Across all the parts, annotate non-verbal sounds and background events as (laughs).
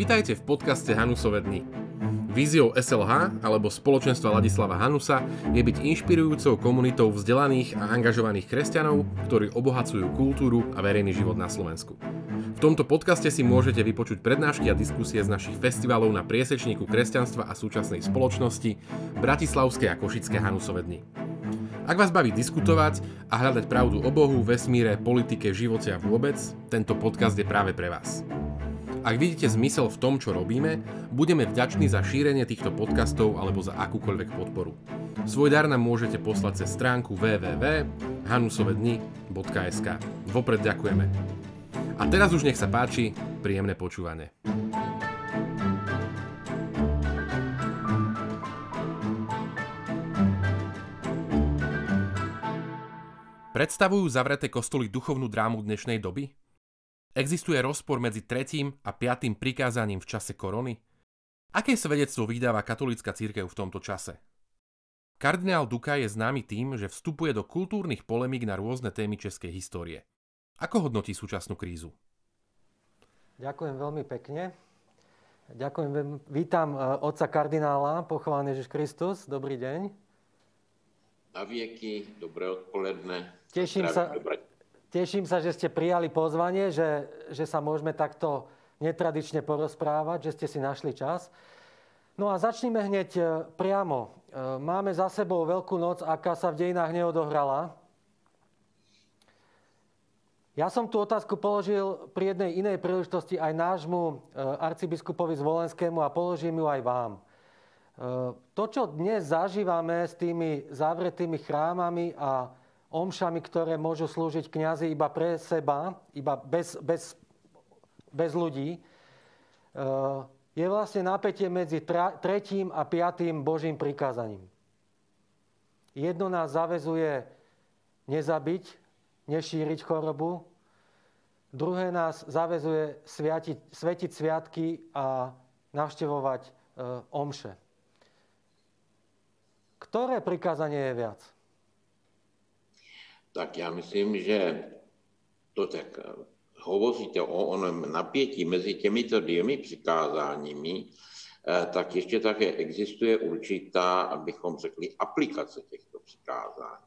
Vitajte v podcaste Hanusové dny. Víziou SLH alebo spoločenstva Ladislava Hanusa je byť inšpirujúcou komunitou vzdelaných a angažovaných kresťanov, ktorí obohacujú kultúru a verejný život na Slovensku. V tomto podcaste si môžete vypočuť prednášky a diskusie z našich festivalov na priesečníku kresťanstva a súčasnej spoločnosti Bratislavské a Košické Hanusové dny. Ak vás baví diskutovať a hľadať pravdu o Bohu, vesmíre, politike, živote a vôbec, tento podcast je práve pre vás. Ak vidíte zmysel v tom, čo robíme, budeme vďační za šírenie týchto podcastov alebo za akúkoľvek podporu. Svoj dar nám môžete poslať cez stránku www.hanusovedni.sk. Vopred ďakujeme. A teraz už nech sa páči, príjemné počúvanie. Predstavujú zavreté kostoly duchovnú drámu dnešnej doby? Existuje rozpor medzi tretím a piatým prikázaním v čase korony? Aké svedectvo vydáva katolícka církev v tomto čase? Kardinál Duka je známy tým, že vstupuje do kultúrnych polemík na rôzne témy českej histórie. Ako hodnotí súčasnú krízu? Ďakujem veľmi pekne. Ďakujem, vítam e, otca kardinála, pochválený Ježiš Kristus. Dobrý deň. Na vieky, dobré odpoledne. Teším sa, Teším sa, že ste prijali pozvanie, že, že sa môžeme takto netradične porozprávať, že ste si našli čas. No a začneme hneď e, priamo. E, máme za sebou Veľkú noc, aká sa v dejinách neodohrala. Ja som tú otázku položil pri jednej inej príležitosti aj nášmu e, arcibiskupovi Zvolenskému a položím ju aj vám. To, čo dnes zažívame s tými zavretými chrámami a omšami, ktoré môžu slúžiť kňazi iba pre seba, iba bez, bez, bez ľudí, eh, je vlastne napätie medzi tretím a piatým Božím prikázaním. Jedno nás zavezuje nezabiť, nešíriť chorobu, druhé nás zavezuje sviatiť, svetiť sviatky a navštevovať e, omše. Ktoré prikázanie je viac? Tak já myslím, že to tak eh, hovoříte o onom napětí mezi těmito dvěmi přikázáními, eh, tak ještě také existuje určitá, abychom řekli, aplikace těchto přikázání.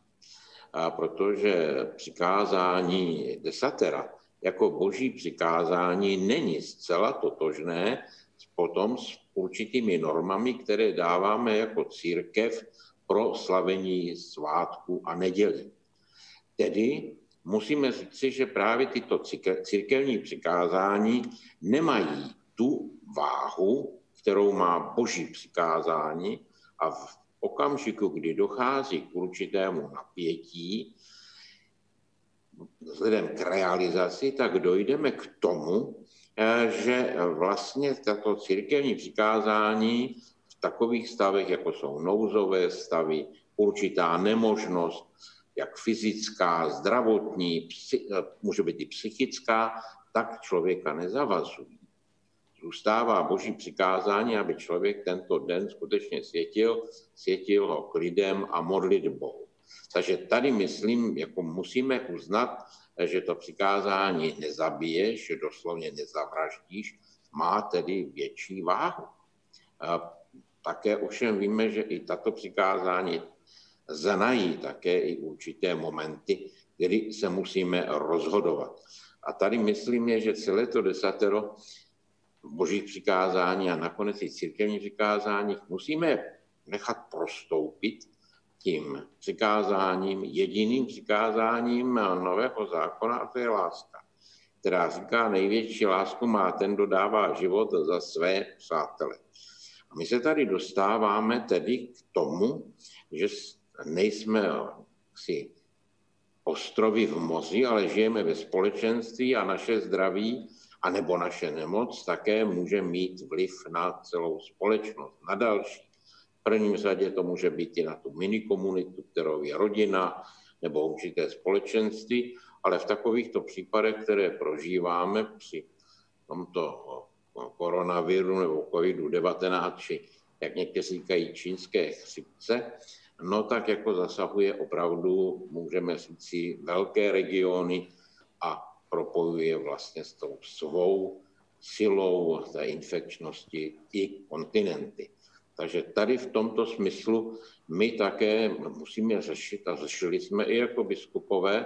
Protože přikázání desatera jako boží přikázání není zcela totožné potom s určitými normami, které dáváme jako církev pro slavení svátku a neděli. Tedy musíme říci, že právě tyto církevní přikázání nemají tu váhu, kterou má boží přikázání a v okamžiku, kdy dochází k určitému napětí, vzhledem k realizaci, tak dojdeme k tomu, eh, že vlastně tato církevní přikázání v takových stavech, jako jsou nouzové stavy, určitá nemožnost, jak fyzická, zdravotní, psy, eh, může být i psychická, tak člověka nezavazují. Zůstává boží přikázání, aby člověk tento den skutečně světil, světil ho k lidem a modlitbou. Takže tady myslím, jako musíme uznat, že to přikázání nezabiješ, doslovně nezavraždíš, má tedy větší váhu. Také ovšem víme, že i tato přikázání znají také i určité momenty, kdy se musíme rozhodovat. A tady myslím je, že celé to desatero božích přikázání a nakonec i církevních přikázání musíme nechat prostoupit tím přikázáním, jediným přikázáním nového zákona, a to je láska, která říká, největší lásku má ten, kdo dává život za své přátele. A my se tady dostáváme tedy k tomu, že nejsme si ostrovy v moři, ale žijeme ve společenství a naše zdraví anebo naše nemoc také může mít vliv na celou společnost, na další. V prvním řadě to může být i na tu minikomunitu, kterou je rodina nebo určité společenství, ale v takovýchto případech, které prožíváme při tomto koronaviru nebo COVID-19, či jak někteří říkají čínské chřipce, no tak jako zasahuje opravdu, můžeme říci, velké regiony a propojuje vlastně s tou svou silou té infekčnosti i kontinenty. Takže tady v tomto smyslu my také musíme řešit, a řešili jsme i jako biskupové,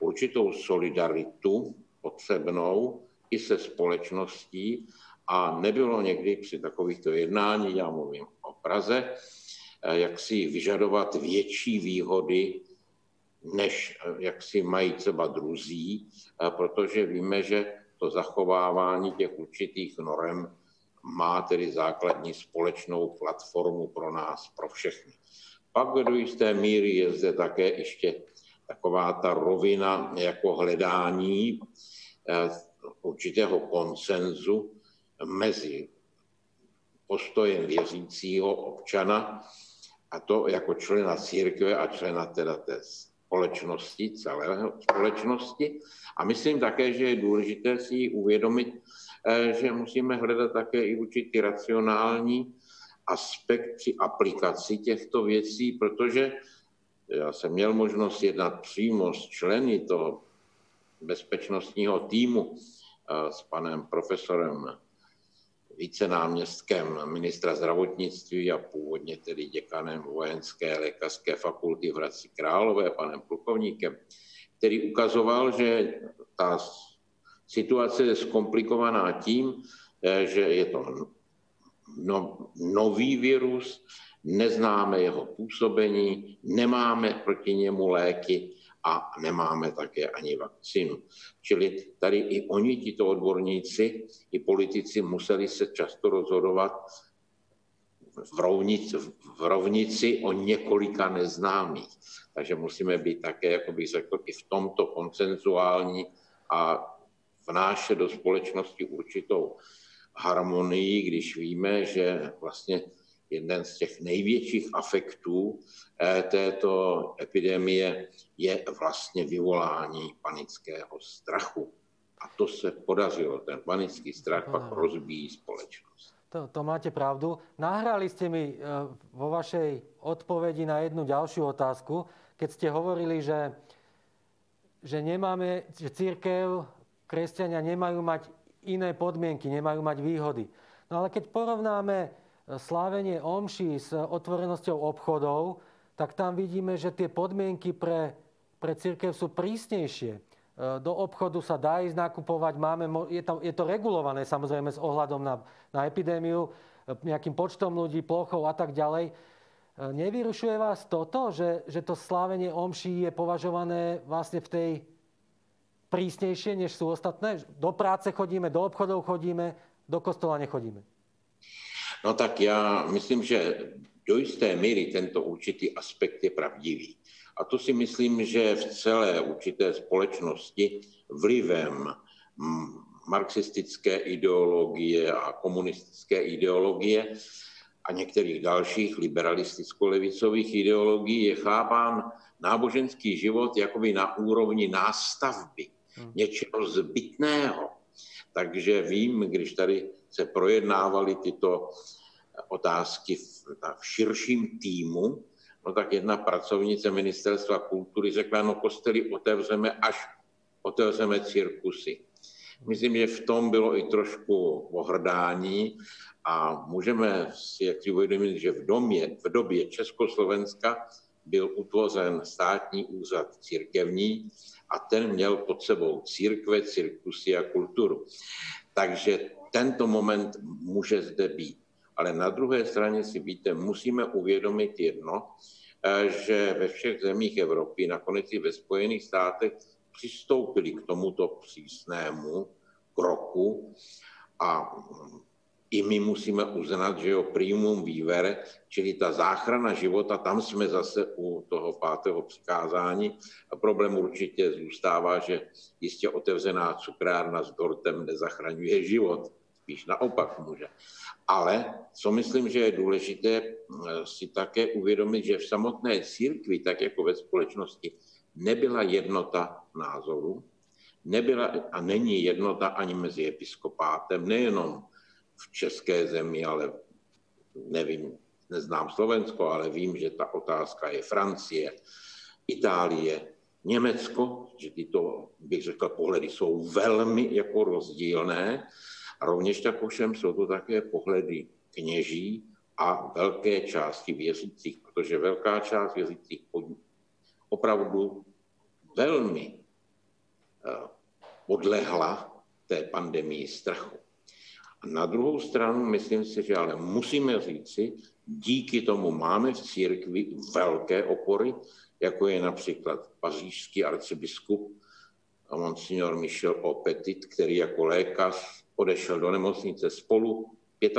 určitou solidaritu potřebnou i se společností a nebylo někdy při takovýchto jednání, já mluvím o Praze, jak si vyžadovat větší výhody, než eh, jak si mají třeba druzí, eh, protože víme, že to zachovávání těch určitých norem má tedy základní společnou platformu pro nás, pro všechny. Pak do jisté míry je zde také ještě taková ta rovina jako hledání eh, určitého konsenzu mezi postojem věřícího občana a to jako člena církve a člena teda té společnosti, celé společnosti. A myslím také, že je důležité si uvědomit, eh, že musíme hledat také i určitý racionální aspekt při aplikaci těchto věcí, protože já jsem měl možnost jednat přímo s členy toho bezpečnostního týmu eh, s panem profesorem vícenáměstkem ministra zdravotnictví a původně tedy děkanem vojenské lékařské fakulty v Hradci Králové, panem plukovníkem, který ukazoval, že ta situace je zkomplikovaná tím, eh, že je to no, nový virus, neznáme jeho působení, nemáme proti němu léky a nemáme také ani vakcínu. Čili tady i oni, tito odborníci, i politici museli se často rozhodovat v rovnici, v rovnici o několika neznámých. Takže musíme být také, jako bych řekl, i v tomto koncenzuální a vnášet do společnosti určitou harmonii, když víme, že vlastně jeden z těch největších afektů eh, této epidemie je vlastně vyvolání panického strachu. A to se podařilo. Ten panický strach pak rozbíjí společnost. To, to máte pravdu. Nahrali ste mi eh, vo vašej odpovedi na jednu ďalšiu otázku, keď ste hovorili, že, že nemáme, že církev, kresťania nemajú mať iné podmienky, nemajú mať výhody. No ale keď porovnáme slávenie omší s otvorenosťou obchodov, tak tam vidíme, že tie podmienky pre, pre církev sú prísnejšie. E, do obchodu sa dá ísť nakupovať, máme, je, to, je to regulované samozrejme s ohľadom na, na epidémiu, e, nejakým počtom ľudí, plochou a tak ďalej. E, nevyrušuje vás toto, že, že to slávenie omší je považované vlastne v tej prísnejšie, než sú ostatné? Do práce chodíme, do obchodov chodíme, do kostola nechodíme. No tak já myslím, že do jisté míry tento určitý aspekt je pravdivý. A to si myslím, že v celé určité společnosti vlivem marxistické ideologie a komunistické ideologie a některých dalších liberalisticko-levicových ideologií je chápán náboženský život jakoby na úrovni nástavby, hmm. něčeho zbytného. Takže vím, když tady se projednávaly tyto otázky v, v širším týmu, no tak jedna pracovnice ministerstva kultury řekla, no kostely otevřeme, až otevřeme cirkusy. Myslím, že v tom bylo i trošku ohrdání a můžeme si jak si uvědomit, že v, domě, v době Československa byl utvořen státní úřad církevní a ten měl pod sebou církve, cirkusy a kulturu. Takže tento moment může zde být. Ale na druhé straně si víte, musíme uvědomit jedno, eh, že ve všech zemích Evropy, nakonec i ve Spojených státech, přistoupili k tomuto přísnému kroku a i my musíme uznat, že jo, primum vivere, čili ta záchrana života, tam jsme zase u toho pátého přikázání. A problém určitě zůstává, že jistě otevřená cukrárna s dortem nezachraňuje život spíš naopak může. Ale co myslím, že je důležité eh, si také uvědomit, že v samotné církvi, tak jako ve společnosti, nebyla jednota názoru, nebyla a není jednota ani mezi episkopátem, nejenom v české zemi, ale nevím, neznám Slovensko, ale vím, že ta otázka je Francie, Itálie, Německo, že tyto, bych řekl, pohledy jsou velmi jako rozdílné Rovněž tak ovšem jsou to také pohledy kněží a velké části věřících, protože velká část věřících opravdu velmi eh, podlehla té pandemii strachu. A na druhou stranu myslím si, že ale musíme říci, díky tomu máme v církvi velké opory, jako je například pařížský arcibiskup monsignor Michel Opetit, který jako lékař odešel do nemocnice spolu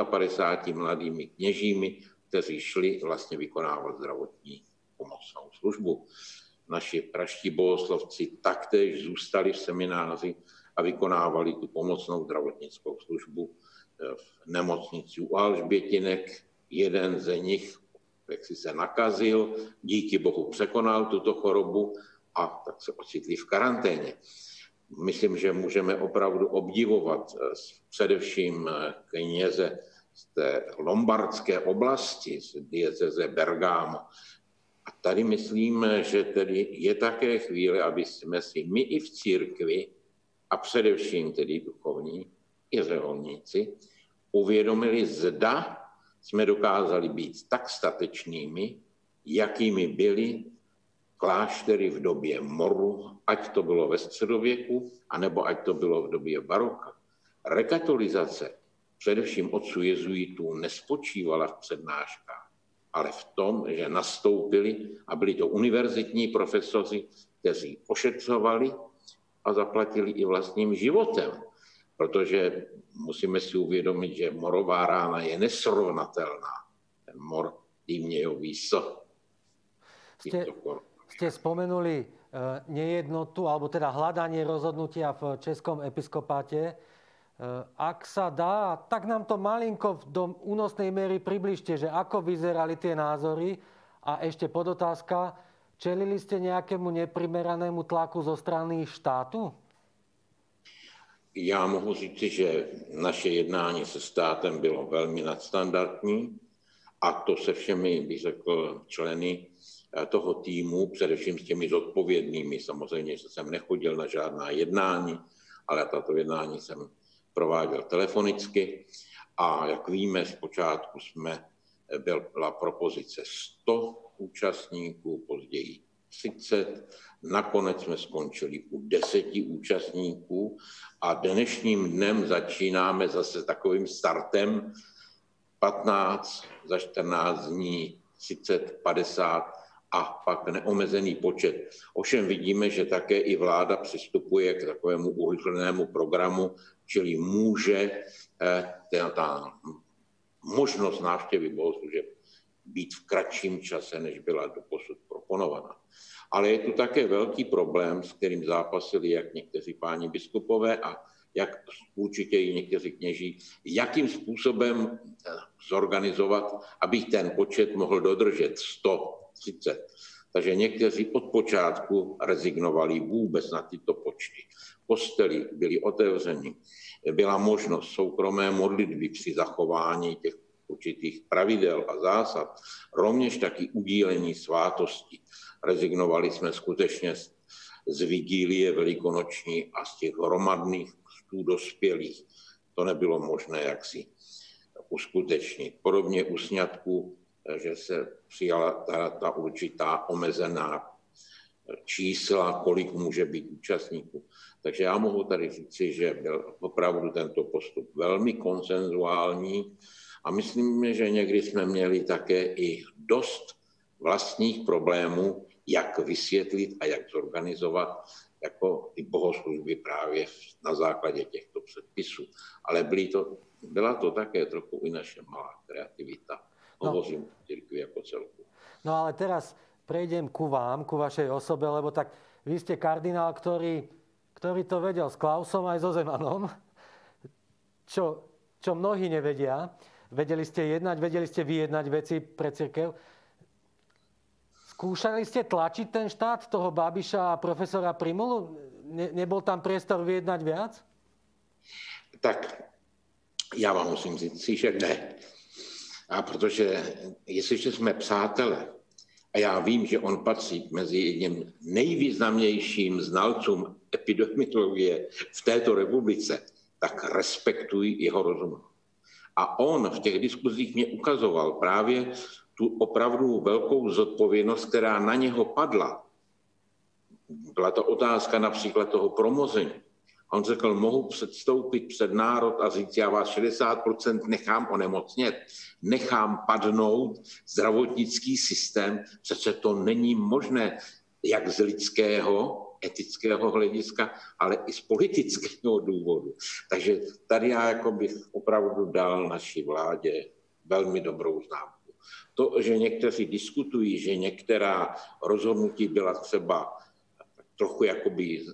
55 mladými kněžími, kteří šli vlastně vykonávat zdravotní pomocnou službu. Naši praští bohoslovci taktéž zůstali v semináři a vykonávali tu pomocnou zdravotnickou službu eh, v nemocnici u Alžbětinek. Jeden ze nich jak si se nakazil, díky bohu překonal tuto chorobu a tak se ocitli v karanténě. Myslím, že můžeme opravdu obdivovat eh, především eh, kněze z té lombardské oblasti, z dieceze Bergamo. A tady myslím, že tedy je také chvíle, aby jsme si my i v církvi, a především tedy duchovní i řeholníci, uvědomili, zda jsme dokázali být tak statečnými, jakými byli kláštery v době moru, ať to bylo ve středověku, anebo ať to bylo v době baroka. Rekatolizace především otců jezuitů nespočívala v přednáškách, ale v tom, že nastoupili a byli to univerzitní profesoři, kteří ošetřovali a zaplatili i vlastním životem. Protože musíme si uvědomit, že morová rána je nesrovnatelná. Ten mor dýmnějový so. Ste, ste spomenuli uh, nejednotu, alebo teda hľadanie rozhodnutia v Českom episkopáte. Uh, ak sa dá, tak nám to malinko do únosnej miery približte, že ako vyzerali tie názory. A ešte podotázka, čelili ste nejakému neprimeranému tlaku zo strany štátu? Já mohu říci, že naše jednání se státem bylo velmi nadstandardní a to se všemi, bych řekl, členy eh, toho týmu, především s těmi zodpovědnými. Samozřejmě, že jsem nechodil na žádná jednání, ale tato jednání jsem prováděl telefonicky. A jak víme, zpočátku jsme eh, byla propozice 100 účastníků, později 30, nakonec jsme skončili u deseti účastníků. A dnešním dnem začínáme zase takovým startem. 15, za 14 dní 30, 50 a pak neomezený počet. Ovšem vidíme, že také i vláda přistupuje k takovému urychlenému programu, čili může eh, ta, ta možnost návštěvy bohoslužeb být v kratším čase, než byla doposud proponovaná. Ale je tu také velký problém, s kterým zápasili jak někteří páni biskupové a jak určitě i někteří kněží, jakým způsobem eh, zorganizovat, aby ten počet mohl dodržet 130. Takže někteří od počátku rezignovali vůbec na tyto počty. Postely byly otevřeny, byla možnost soukromé modlitby při zachování těch určitých pravidel a zásad, rovněž taky udílení svátosti. Rezignovali jsme skutečně z vigílie velikonoční a z těch hromadných křtů dospělých. To nebylo možné jaksi uskutečnit. Podobně u sňatků, že se přijala ta, ta určitá omezená čísla, kolik může být účastníků. Takže já mohu tady říci, že byl opravdu tento postup velmi konsenzuální a myslím, že někdy jsme měli také i dost vlastních problémů, jak vysvětlit a jak zorganizovat jako ty bohoslužby právě na základě těchto předpisů. Ale byly to, byla to také trochu i naše malá kreativita. No. Hovořím no. církvi jako celku. No ale teraz prejdem ku vám, ku vašej osobe, lebo tak vy ste kardinál, ktorý, ktorý to vedel s Klausom aj so Zemanom, čo, čo mnohí nevedia. Vedeli ste jednať, vedeli ste vyjednať veci pre církev. Skúšali ste tlačiť ten štát toho Babiša a profesora Primulu? Ne, nebol tam priestor vyjednať viac? Tak já vám musím říct že ne. A protože jestliže jsme přátelé, a já vím, že on patří mezi jedním nejvýznamnějším znalcům epidemiologie v této republice, tak respektuji jeho rozum. A on v těch diskuzích mě ukazoval právě tu opravdu velkou zodpovědnost, která na něho padla. Byla to otázka například toho promození. On řekl, mohu předstoupit před národ a říct, já vás 60% nechám onemocnět, nechám padnout zdravotnický systém, přece to není možné, jak z lidského, etického hlediska, ale i z politického důvodu. Takže tady já jako bych opravdu dal naší vládě velmi dobrou známku. To, že někteří diskutují, že některá rozhodnutí byla třeba trochu jakoby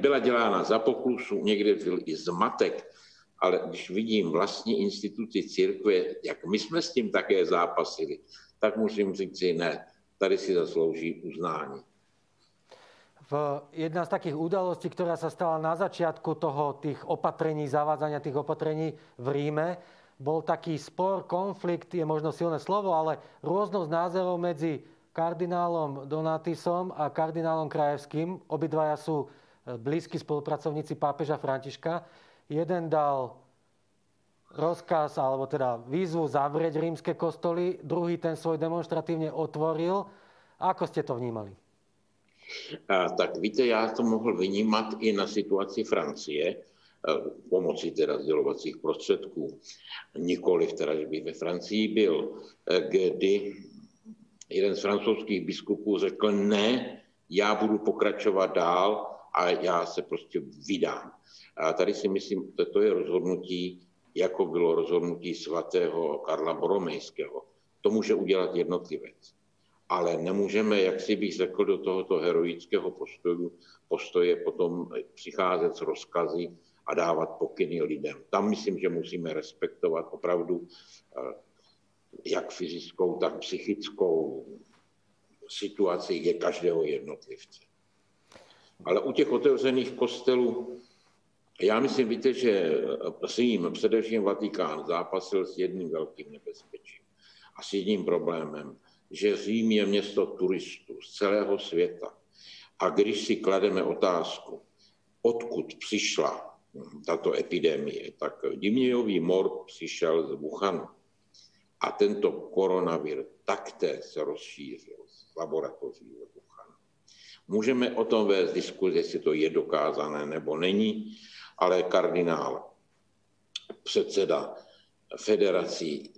byla dělána za poklusu, někde byl i zmatek, ale když vidím vlastní instituci církve, jak my jsme s tím také zápasili, tak musím říct si ne, tady si zaslouží uznání. V jedna z takých udalostí, ktorá sa stala na začiatku toho, tých opatrení, zavádzania tých opatrení v Ríme, bol taký spor, konflikt, je možno silné slovo, ale rôznosť názorov medzi kardinálom Donatisom a kardinálom Krajevským. Obidvaja sú blízki spolupracovníci pápeža Františka. Jeden dal rozkaz, alebo teda výzvu zavrieť rímske kostoly, druhý ten svoj demonstratívne otvoril. Ako ste to vnímali? Tak víte, já to mohl vnímat i na situaci Francie, pomocí teda sdělovacích prostředků. Nikoliv teda, že bych ve Francii byl, kdy jeden z francouzských biskupů řekl, ne, já budu pokračovat dál a já se prostě vydám. A tady si myslím, že to je rozhodnutí, jako bylo rozhodnutí svatého Karla Boromejského. To může udělat jednotlivec. Ale nemůžeme, jak si bych řekl, do tohoto heroického postoju, postoje potom přicházet s rozkazy a dávat pokyny lidem. Tam myslím, že musíme respektovat opravdu eh, jak fyzickou, tak psychickou situaci je každého jednotlivce. Ale u těch otevřených kostelů, já myslím, víte, že Řím, především Vatikán, zápasil s jedním velkým nebezpečím a s jedním problémem, že Řím je město turistů z celého světa. A když si klademe otázku, odkud přišla tato epidemie, tak Dimějový mor přišel z Wuhanu. A tento koronavir takté se rozšířil z laboratoří Můžeme o tom vést diskuzi, jestli to je dokázané nebo není, ale kardinál, předseda federací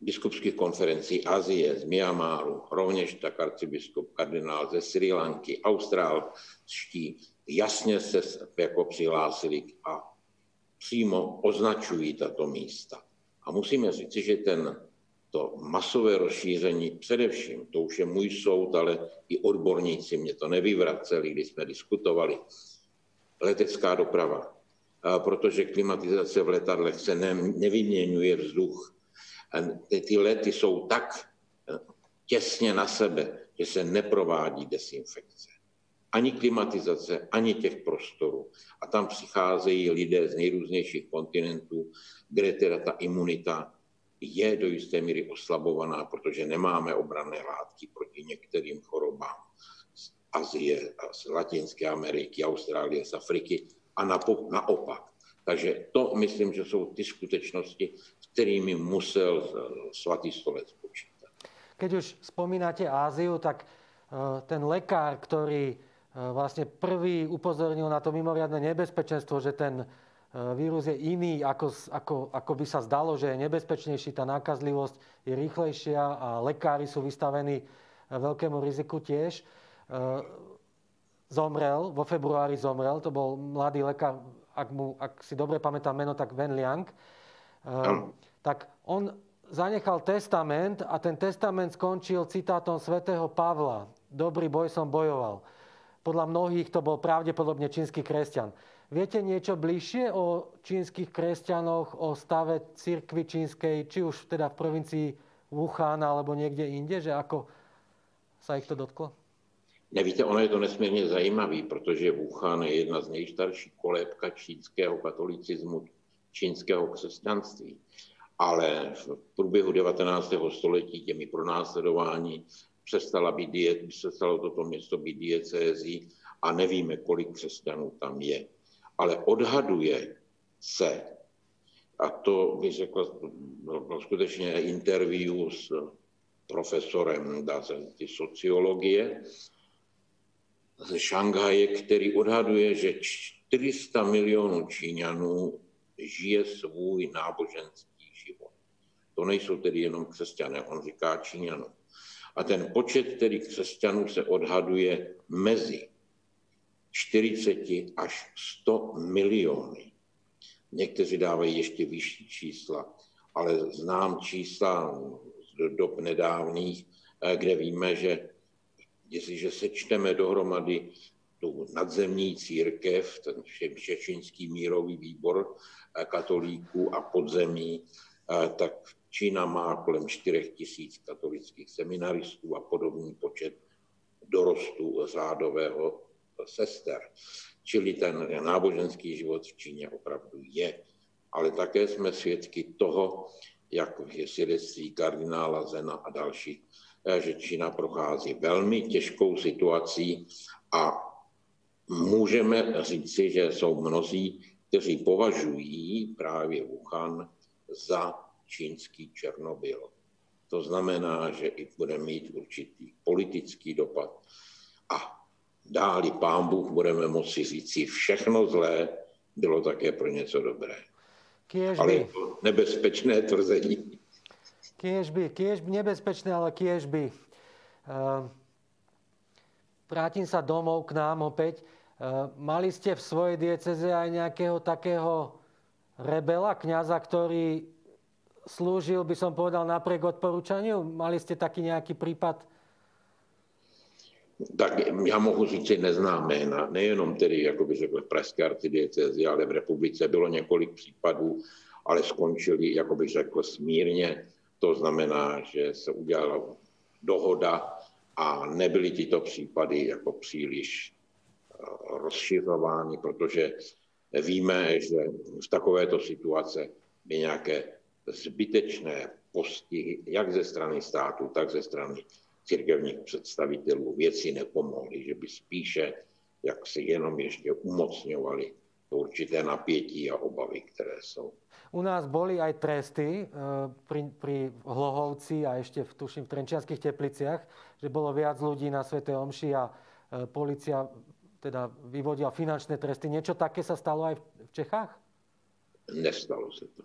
biskupských konferencí Azie, z Myanmaru, rovněž tak arcibiskup kardinál ze Sri Lanky, australští, jasně se jako přihlásili a přímo označují tato místa. A musíme říci, že ten to masové rozšíření, především, to už je můj soud, ale i odborníci mě to nevyvraceli, když jsme diskutovali, letecká doprava, protože klimatizace v letadlech se ne, nevyměňuje vzduch. Ty, ty lety jsou tak e, těsně na sebe, že se neprovádí desinfekce. Ani klimatizace, ani těch prostorů. A tam přicházejí lidé z nejrůznějších kontinentů, kde teda ta imunita je do jisté míry oslabovaná, protože nemáme obranné látky proti některým chorobám z Azie, z Latinské Ameriky, Austrálie, z Afriky a naopak. Takže to myslím, že jsou ty skutečnosti, kterými musel svatý stolec počítat. Keď už spomínate Áziu, tak eh, ten lekár, ktorý eh, vlastne prvý upozornil na to mimoriadne nebezpečenstvo, že ten Eh, vírus je iný, ako, ako, ako by sa zdalo, že je nebezpečnejší, tá nákazlivosť je rýchlejšia a lekári sú vystavení eh, veľkému riziku tiež. Eh, zomrel, vo februári zomrel, to bol mladý lekár, ak, mu, ak si dobre pamätám meno, tak Wen Liang. Tak on zanechal testament a ten testament skončil citátom svätého Pavla. Dobrý boj som bojoval. Podľa mnohých to bol pravdepodobne čínsky kresťan. Viete niečo bližšie o čínskych kresťanoch, o stave cirkvi čínskej, či už teda v provincii Wuhan alebo niekde inde, že ako sa ich to dotklo? Nevíte, ono je to nesmírně zajímavý, protože Wuhan je jedna z nejstarších kolébka čínského katolicismu, čínského křesťanství. Ale v průběhu 19. století těmi pronásledování přestala být, přestalo toto město být diecézí a nevíme, kolik křesťanů tam je. Ale odhaduje se, a to bych řekl, bylo skutečně interview s profesorem dá se ty sociologie ze Šanghaje, který odhaduje, že 400 milionů Číňanů žije svůj náboženský život. To nejsou tedy jenom křesťané, on říká Číňanů. A ten počet tedy křesťanů se odhaduje mezi 40 až 100 miliony. Někteří dávají ještě vyšší čísla, ale znám čísla z dob nedávných, eh, kde víme, že jestliže sečteme dohromady tu nadzemní církev, ten Šečínský mírový výbor eh, katolíků a podzemí, eh, tak Čína má kolem 4 tisíc katolických seminaristů a podobný počet dorostu řádového sester. Čili ten náboženský život v Číně opravdu je. Ale také jsme svědky toho, jak je svědectví kardinála Zena a další, eh, že Čína prochází velmi těžkou situací a můžeme říci, že jsou mnozí, kteří považují právě Wuhan za čínský Černobyl. To znamená, že i bude mít určitý politický dopad. A dáli pán Bůh budeme moci říci, všechno zlé bylo také pro něco dobré. Kiež ale je to nebezpečné tvrzení. Kiež by, kiež by nebezpečné, ale kiež by. Uh, vrátim sa domov k nám opäť. Uh, mali ste v svojej dieceze aj nejakého takého rebela, kňaza, ktorý slúžil, by som povedal, napriek odporúčaniu? Mali ste taký nejaký prípad? Tak já mohu říct, že neznám jména, nejenom tedy, jako by řekl, v Pražské arcidiecezi, ale v republice bylo několik případů, ale skončili, jako bych řekl, smírně. To znamená, že se udělala dohoda a nebyly tyto případy jako příliš eh, rozšiřovány, protože víme, že v takovéto situace by nějaké zbytečné postihy, jak ze strany státu, tak ze strany církevních představitelů věci nepomohly, že by spíše jak si jenom ještě umocňovali určité napětí a obavy, které jsou. U nás boli aj tresty eh, pri, pri Hlohovci a ešte v, tuším v Trenčianských tepliciach, že bolo viac ľudí na Svete Omši a eh, policia teda vyvodila finančné tresty. Niečo také sa stalo aj v Čechách? Nestalo se to.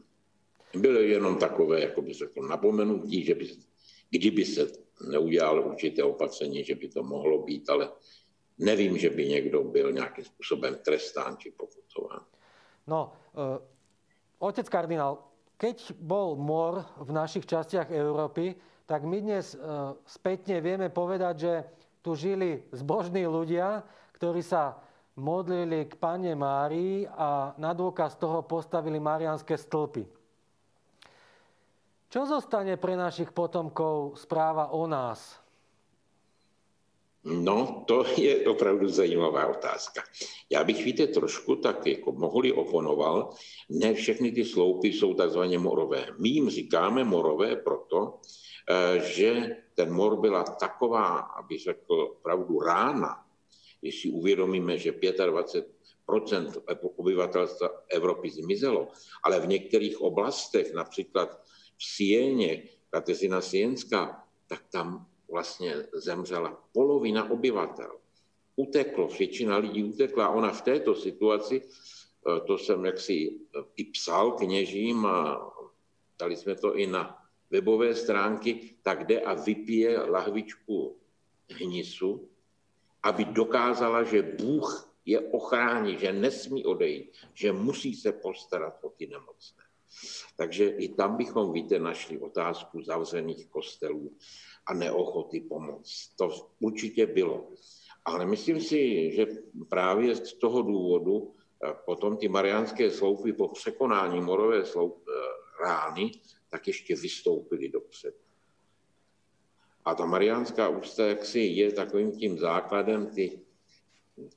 Bylo jenom takové, jako by řekl, napomenutí, že by, kdyby se neudělal určité opatření, že by to mohlo být, ale nevím, že by někdo byl nějakým způsobem trestán či pokutován. No, uh, otec kardinál, keď bol mor v našich častiach Európy, tak my dnes uh, spätne vieme povedať, že tu žili zbožní ľudia, ktorí sa modlili k Pane Márii a na dôkaz toho postavili marianské stĺpy. Čo zostane pre našich potomkov správa o nás? No, to je opravdu zajímavá otázka. Já bych, víte, trošku tak jako mohli oponoval, ne všechny ty sloupy jsou takzvaně morové. My jim říkáme morové proto, eh, že ten mor byla taková, aby řekl pravdu, rána, když si uvědomíme, že 25% obyvatelstva Evropy zmizelo, ale v některých oblastech, například v Sieně, Kateřina Sienská, tak tam vlastně zemřela polovina obyvatel. Uteklo, většina lidí utekla. Ona v této situaci, eh, to jsem jaksi eh, i psal kněžím a dali jsme to i na webové stránky, tak jde a vypije lahvičku hnisu, aby dokázala, že Bůh je ochrání, že nesmí odejít, že musí se postarat o ty nemocné. Takže i tam bychom, víte, našli otázku zavřených kostelů a neochoty pomoct. To určitě bylo. Ale myslím si, že právě z toho důvodu eh, potom ty mariánské sloupy po překonání morové sloup, eh, rány, tak ještě vystoupily dopředu. A ta mariánská ústa jaksi je takovým tím základem ty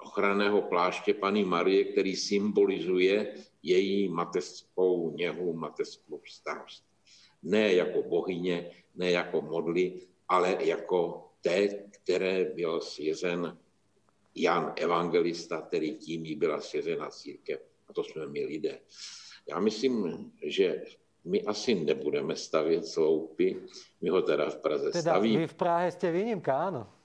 ochranného pláště Pany Marie, který symbolizuje její mateřskou něhu, mateřskou starost. Ne jako bohyně, ne jako modly, ale jako té, které byl svěřen Jan Evangelista, který tím jí byla svěřena církev. A to jsme my lidé. Já myslím, že my asi nebudeme stavět sloupy, my ho teda v Praze teda stavíme. vy v Prahe jste výnimka, ano.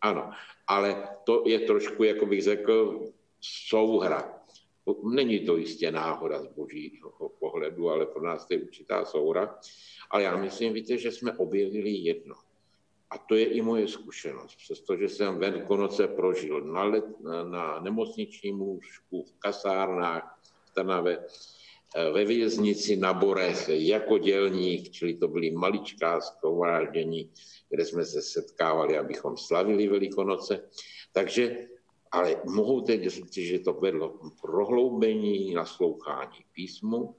Ano, ale to je trošku, jako bych řekl, souhra. Není to jistě náhoda z božího pohledu, ale pro nás to je určitá souhra. Ale já myslím, víte, že jsme objevili jedno. A to je i moje zkušenost. Přestože jsem Velikonoce prožil na, let, na nemocničním lůžku, v kasárnách, v Trnave, ve věznici na Borech jako dělník, čili to byly maličká zkováždění, kde jsme se setkávali, abychom slavili Velikonoce. Takže, ale mohu teď říct, že to vedlo k prohloubení naslouchání písmu,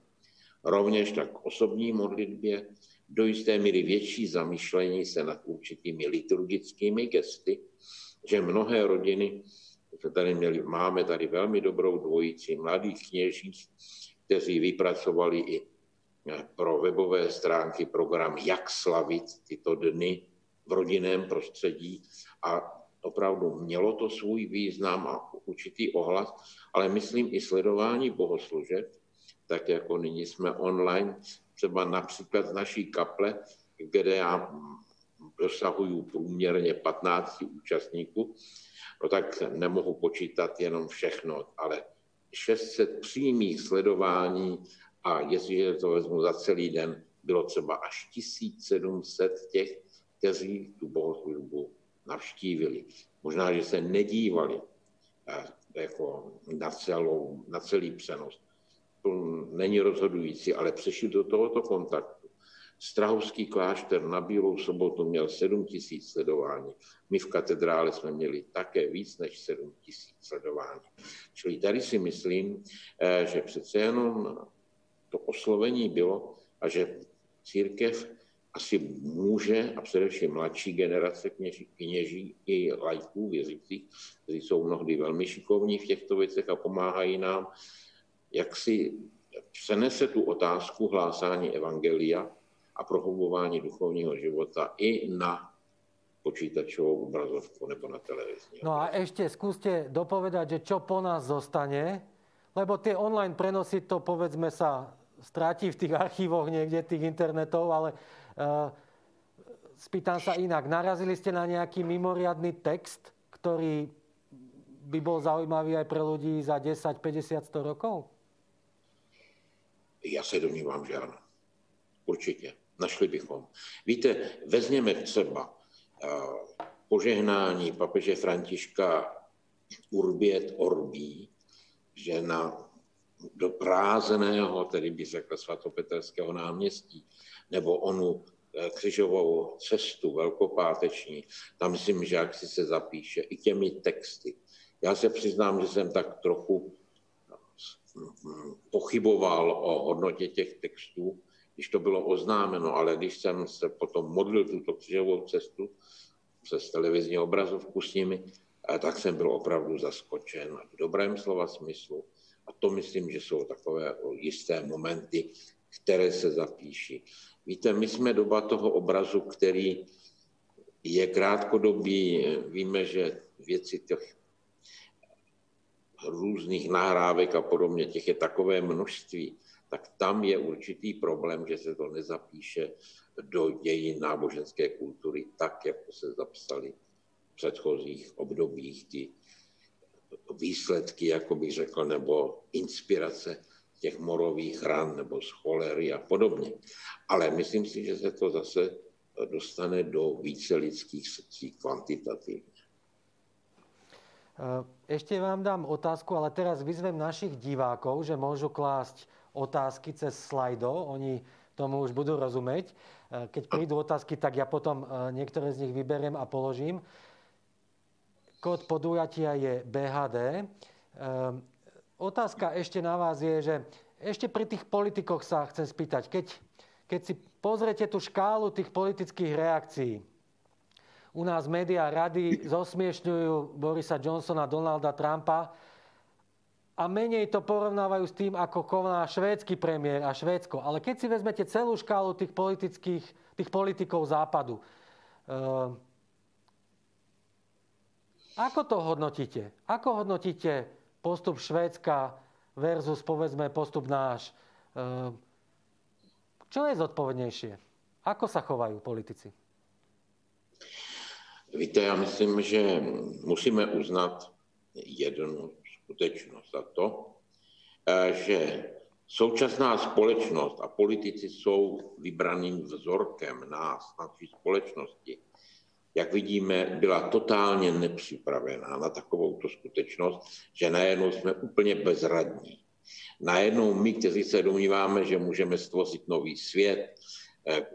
rovněž tak osobní modlitbě, do jisté míry větší zamýšlení se nad určitými liturgickými gesty, že mnohé rodiny, tady měli, máme tady velmi dobrou dvojici mladých kněží, kteří vypracovali i pro webové stránky program Jak slavit tyto dny v rodinném prostředí. A opravdu mělo to svůj význam a určitý ohlas, ale myslím i sledování bohoslužeb, tak jako nyní jsme online, třeba například z naší kaple, kde já dosahuju průměrně 15 účastníků, no tak nemohu počítat jenom všechno, ale 600 přímých sledování a jestliže to vezmu za celý den, bylo třeba až 1700 těch, kteří tu bohoslužbu navštívili. Možná, že se nedívali eh, jako na, celou, na celý přenos to není rozhodující, ale přešli do tohoto kontaktu. Strahovský klášter na Bílou sobotu měl 7 tisíc sledování. My v katedrále jsme měli také víc než 7 tisíc sledování. Čili tady si myslím, eh, že přece jenom to oslovení bylo a že církev asi může, a především mladší generace kněží, kněží i lajků věřících, kteří jsou mnohdy velmi šikovní v těchto věcech a pomáhají nám, jak si přenese tu otázku hlásání evangelia a prohlubování duchovního života i na počítačovou obrazovku nebo na televizi. No a ešte skúste dopovedať, že čo po nás zostane, lebo tie online prenosy to povedzme sa stratí v tých archívoch niekde tých internetov, ale uh, spýtam sa inak. Narazili ste na nejaký mimoriadný text, ktorý by bol zaujímavý aj pre ľudí za 10, 50, 100 rokov? Já se domnívám, že ano. Určitě. Našli bychom. Víte, vezměme třeba eh, požehnání papeže Františka Urbiet Orbí, že na do prázeného, tedy by řekl svatopetrského náměstí, nebo onu eh, křižovou cestu velkopáteční, tam myslím, že jak si se zapíše i těmi texty. Já se přiznám, že jsem tak trochu pochyboval o hodnotě těch textů, když to bylo oznámeno, ale když jsem se potom modlil tuto křižovou cestu přes televizní obrazovku s nimi, eh, tak jsem byl opravdu zaskočen v dobrém slova smyslu. A to myslím, že jsou takové jisté momenty, které se zapíší. Víte, my jsme doba toho obrazu, který je krátkodobý. Víme, že věci těch různých nahrávek a podobně, těch je takové množství, tak tam je určitý problém, že se to nezapíše do dějin náboženské kultury tak, jako se zapsali v předchozích obdobích ty výsledky, jako bych řekl, nebo inspirace těch morových ran nebo z cholery a podobně. Ale myslím si, že se to zase dostane do více lidských srdcí kvantitativně. Eh, ešte vám dám otázku, ale teraz vyzvem našich divákov, že môžu klásť otázky cez slajdo. Oni tomu už budú rozumieť. Eh, keď prídu otázky, tak ja potom eh, niektoré z nich vyberiem a položím. Kód podujatia je BHD. Otázka ešte na vás je, že ešte pri tých politikoch sa chcem spýtať. Keď, keď si pozrete tú škálu tých politických reakcií, u nás médiá rady zosmiešňujú Borisa Johnsona, Donalda Trumpa a menej to porovnávajú s tým, ako koná švédsky premiér a Švédsko. Ale keď si vezmete celú škálu tých, politických, tých politikov západu, uh, Ako to hodnotíte? Ako hodnotíte postup Švédska versus, povedzme, postup náš? Ehm, čo je zodpovednejšie? Ako sa chovajú politici? Víte, já myslím, že musíme uznat jednu skutečnost a to, eh, že současná společnost a politici jsou vybraným vzorkem nás, naší společnosti. Jak vidíme, byla totálně nepřipravená na takovouto skutečnost, že najednou jsme úplně bezradní. Najednou my, kteří se domníváme, že můžeme stvořit nový svět, eh,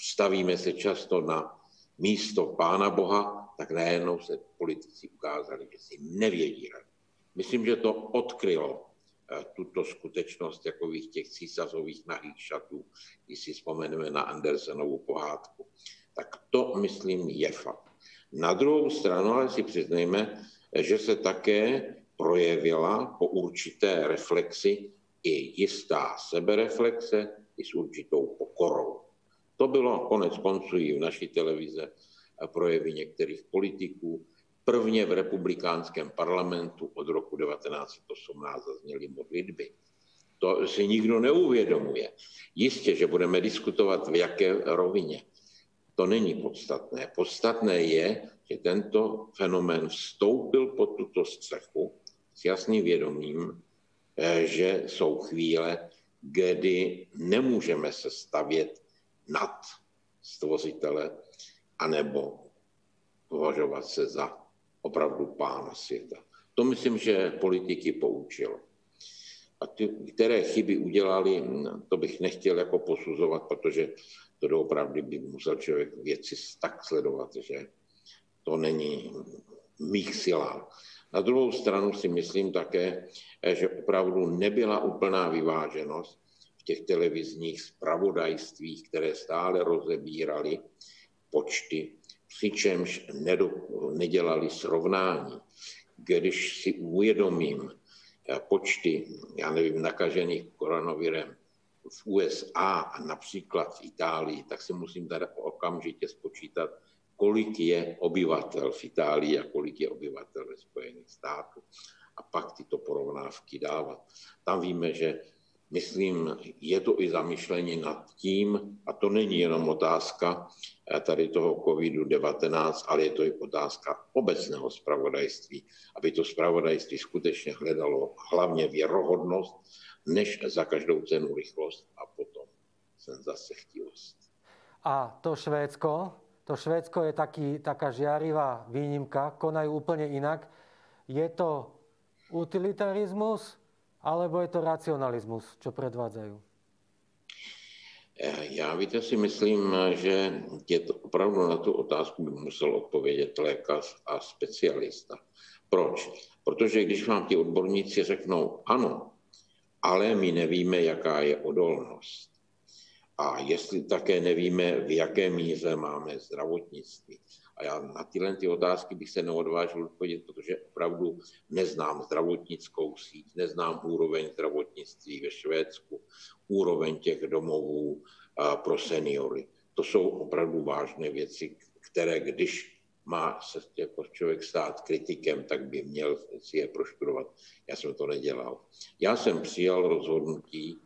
stavíme se často na místo Pána Boha, tak najednou se politici ukázali, že si nevědí rady. Myslím, že to odkrylo eh, tuto skutečnost takových těch císařových nahých šatů, když si vzpomeneme na Andersenovu pohádku. Tak to, myslím, je fakt. Na druhou stranu ale si přiznejme, že se také projevila po určité reflexi i jistá sebereflexe i s určitou pokorou. To bylo konec konců i v naší televize projevy některých politiků. Prvně v republikánském parlamentu od roku 1918 zazněly modlitby. To si nikdo neuvědomuje. Jistě, že budeme diskutovat v jaké rovině. To není podstatné. Podstatné je, že tento fenomén vstoupil pod tuto střechu s jasným vědomím, eh, že jsou chvíle, kdy nemůžeme se stavět nad stvořitele, anebo považovat se za opravdu pána světa. To myslím, že politiky poučilo. A ty, které chyby udělali, to bych nechtěl jako posuzovat, protože to doopravdy by musel člověk věci tak sledovat, že to není mých silách. Na druhou stranu si myslím také, že opravdu nebyla úplná vyváženost v těch televizních spravodajstvích, které stále rozebírali počty, přičemž nedělali srovnání. Když si uvědomím eh, počty, já nevím, nakažených koronavirem v USA a například v Itálii, tak si musím tady okamžitě spočítat, kolik je obyvatel v Itálii a kolik je obyvatel ve Spojených státech. A pak tyto porovnávky dávat. Tam víme, že myslím, je to i zamyšlení nad tím, a to není jenom otázka eh, tady toho COVID-19, ale je to i otázka obecného spravodajství, aby to spravodajství skutečně hledalo hlavně věrohodnost, než za každou cenu rychlost a potom chtivost. A to Švédsko, to Švédsko je taký, taká žiarivá výnimka, konajú úplne inak. Je to utilitarizmus, alebo je to racionalismus, čo predvádzajú? Já víte, si myslím, že je to opravdu na tu otázku by musel odpovědět lékař a specialista. Proč? Protože když vám ti odborníci řeknou ano, ale my nevíme, jaká je odolnost. A jestli také nevíme, v jaké míře máme zdravotnictví. A já na tyhle ty otázky bych se neodvážil odpovědět, protože opravdu neznám zdravotnickou síť, neznám úroveň zdravotnictví ve Švédsku, úroveň těch domovů pro seniory. To jsou opravdu vážné věci, které když má se jako člověk stát kritikem, tak by měl si je proštudovat. Já jsem to nedělal. Já jsem přijal rozhodnutí,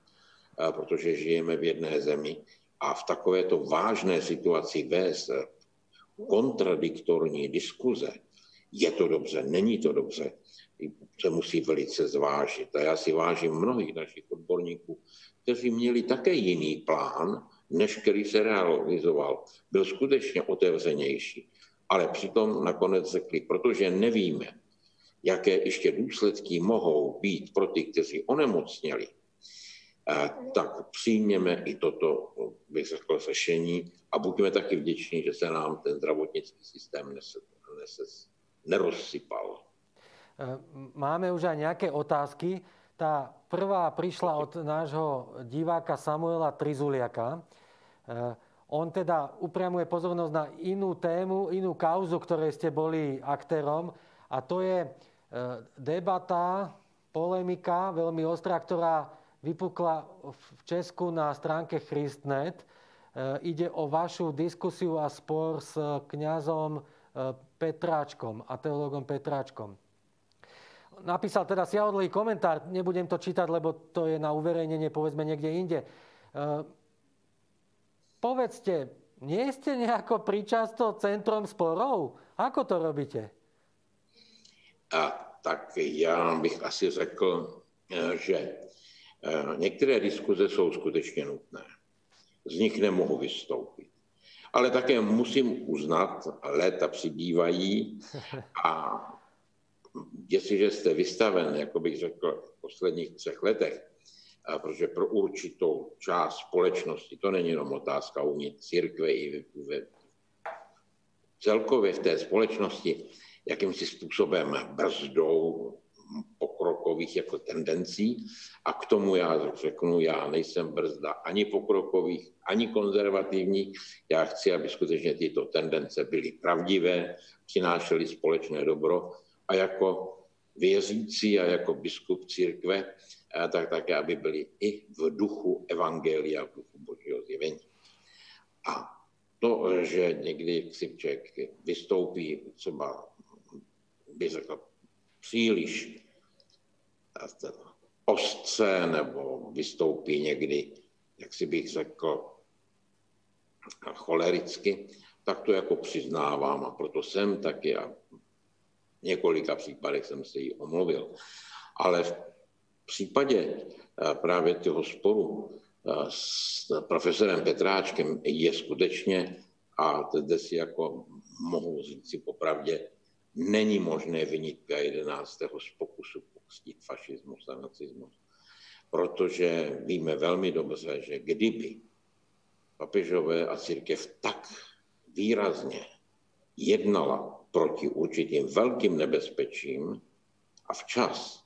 protože žijeme v jedné zemi a v takovéto vážné situaci vést kontradiktorní diskuze, je to dobře, není to dobře, se musí velice zvážit. A já si vážím mnohých našich odborníků, kteří měli také jiný plán, než který se realizoval. Byl skutečně otevřenější. Ale přitom nakonec řekli, protože nevíme, jaké ještě důsledky mohou být pro ty, kteří onemocněli, tak přijměme i toto, bych řekl, řešení a buďme taky vděční, že se nám ten zdravotnický systém nerozsypal. E, máme už aj nejaké otázky. Tá prvá prišla od nášho diváka Samuela Trizuliaka. E, on teda upriamuje pozornosť na inú tému, inú kauzu, ktorej ste boli aktérom a to je debata, polemika veľmi ostrá, ktorá vypukla v Česku na stránke Christnet. E, ide o vašu diskusiu a spor s kňazom Petráčkom a teológom Petráčkom. Napísal teda siahodlý komentár, nebudem to čítať, lebo to je na uverejnenie, povedzme niekde inde. E, povedzte, nie ste nejako pričasto centrom sporov? Ako to robíte? A, tak já bych asi řekl, že některé diskuze jsou skutečně nutné. Z nich nemohu vystoupit. Ale také musím uznat, léta přibývají a jestliže jste vystaven, jako bych řekl, v posledních třech letech, protože pro určitou část společnosti, to není jenom otázka uvnitř církve i ve, celkově v té společnosti, jakýmsi způsobem brzdou pokrokových jako tendencí a k tomu já řeknu, já nejsem brzda ani pokrokových, ani konzervativních. Já chci, aby skutečně tyto tendence byly pravdivé, přinášely společné dobro a jako věřící a jako biskup církve, tak také, aby byli i v duchu evangelia, v duchu božího zjevení. A to, že někdy si člověk vystoupí třeba, by řekl, příliš ostře nebo vystoupí někdy, jak si bych řekl, cholericky, tak to jako přiznávám a proto jsem taky a několika případech jsem se jí omluvil. Ale v případě eh, právě toho sporu eh, s profesorem Petráčkem je skutečně, a zde si jako mohu říct si popravdě, není možné vinit Pia 11. z pokusu poctít fašismus a nacismus. Protože víme velmi dobře, že kdyby papežové a církev tak výrazně jednala proti určitým velkým nebezpečím a včas,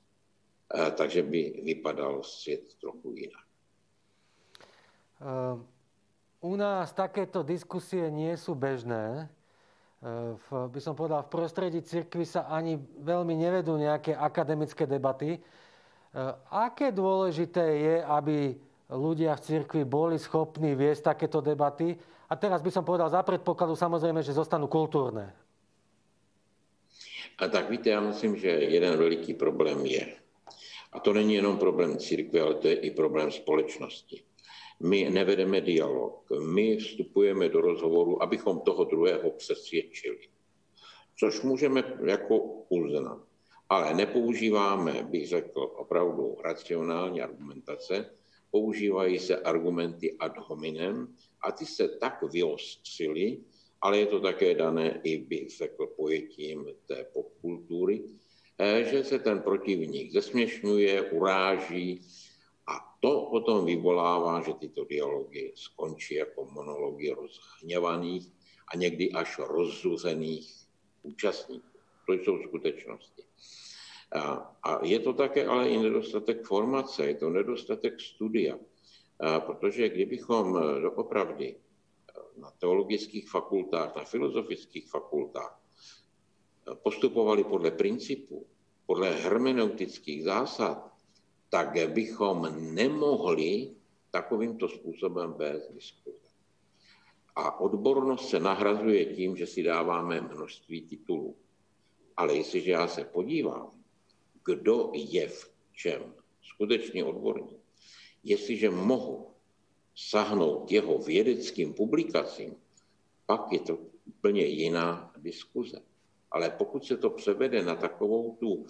eh, takže by vypadal svět trochu jinak. Uh, u nás takéto diskusie nie sú bežné. Uh, v, by som povedal, v prostredí cirkvi sa ani veľmi nevedú nejaké akademické debaty. Uh, aké dôležité je, aby ľudia v cirkvi boli schopní viesť takéto debaty? A teraz by som povedal za predpokladu samozrejme, že zostanú kultúrne. A tak víte, já myslím, že jeden veliký problém je. A to není jenom problém církve, ale to je i problém společnosti. My nevedeme dialog, my vstupujeme do rozhovoru, abychom toho druhého přesvědčili. Což můžeme jako uznat. Ale nepoužíváme, bych řekl, opravdu racionální argumentace, používají se argumenty ad hominem a ty se tak vyostřily, ale je to také dané i, bych řekl, pojetím té popkultury, eh, že se ten protivník zesměšňuje, uráží a to potom vyvolává, že tyto dialogy skončí jako monology rozhněvaných a někdy až rozzuzených účastníků. To jsou skutečnosti. A je to také ale i nedostatek formace, je to nedostatek studia, protože kdybychom doopravdy na teologických fakultách, na filozofických fakultách postupovali podle principů, podle hermeneutických zásad, tak bychom nemohli takovýmto způsobem vést diskuze. A odbornost se nahrazuje tím, že si dáváme množství titulů. Ale jestliže já se podívám, kdo je v čem skutečně odborník, jestliže mohu sahnout jeho vědeckým publikacím, pak je to úplně jiná diskuze. Ale pokud se to převede na takovou tu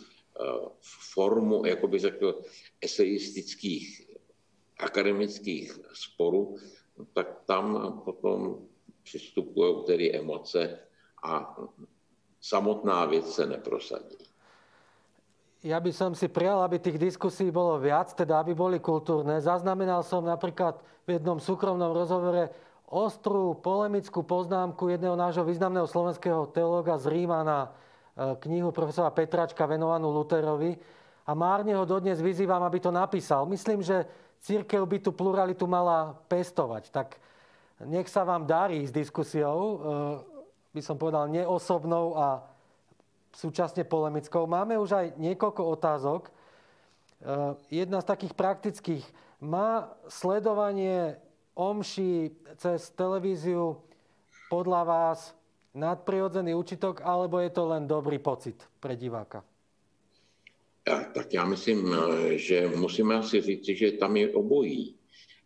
formu, jako by řekl, eseistických, akademických sporů, tak tam potom přistupují tedy emoce a samotná věc se neprosadí ja by som si prijal, aby tých diskusí bolo viac, teda aby boli kultúrne. Zaznamenal som napríklad v jednom súkromnom rozhovore ostrú polemickú poznámku jedného nášho významného slovenského teológa z Ríma na knihu profesora Petračka venovanú Luterovi. A márne ho dodnes vyzývam, aby to napísal. Myslím, že církev by tú pluralitu mala pestovať. Tak nech sa vám darí s diskusiou, e, by som povedal, neosobnou a súčasne polemickou. Máme už aj niekoľko otázok. E, jedna z takých praktických. Má sledovanie omší cez televíziu podľa vás nadprirodzený účitok, alebo je to len dobrý pocit pre diváka? Tak já myslím, že musíme asi říct, že tam je obojí.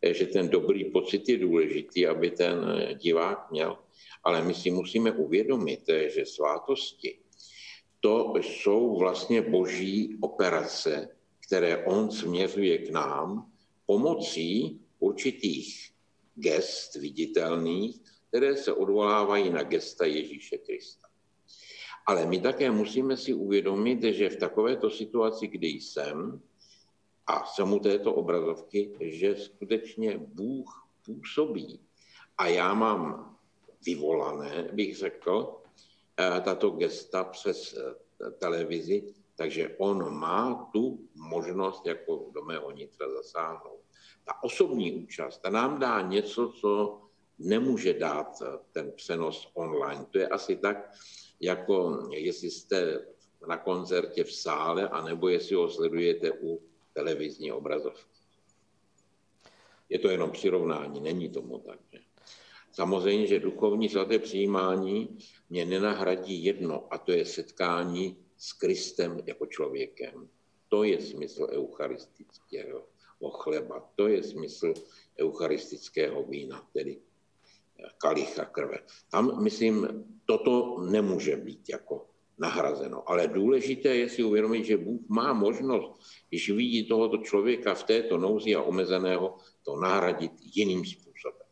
Že ten dobrý pocit je důležitý, aby ten divák měl. Ale my si musíme uvědomit, že svátosti to jsou vlastně boží operace, které on směřuje k nám pomocí určitých gest viditelných, které se odvolávají na gesta Ježíše Krista. Ale my také musíme si uvědomit, že v takovéto situaci, kdy jsem, a jsem u této obrazovky, že skutečně Bůh působí. A já mám vyvolané, bych řekl, eh, tato gesta přes eh, televizi, takže on má tu možnost jako do mého nitra zasáhnout. Ta osobní účast, ta nám dá něco, co nemůže dát ten přenos online. To je asi tak, jako jestli jste na koncertě v sále, anebo jestli ho sledujete u televizní obrazovky. Je to jenom přirovnání, není tomu tak. Že? Samozřejmě, že duchovní svaté přijímání mě nenahradí jedno, a to je setkání s Kristem jako člověkem. To je smysl eucharistického chleba, to je smysl eucharistického vína, tedy kalicha krve. Tam, myslím, toto nemůže být jako nahrazeno. Ale důležité je si uvědomit, že Bůh má možnost, když vidí tohoto člověka v této nouzi a omezeného, to nahradit jiným způsobem.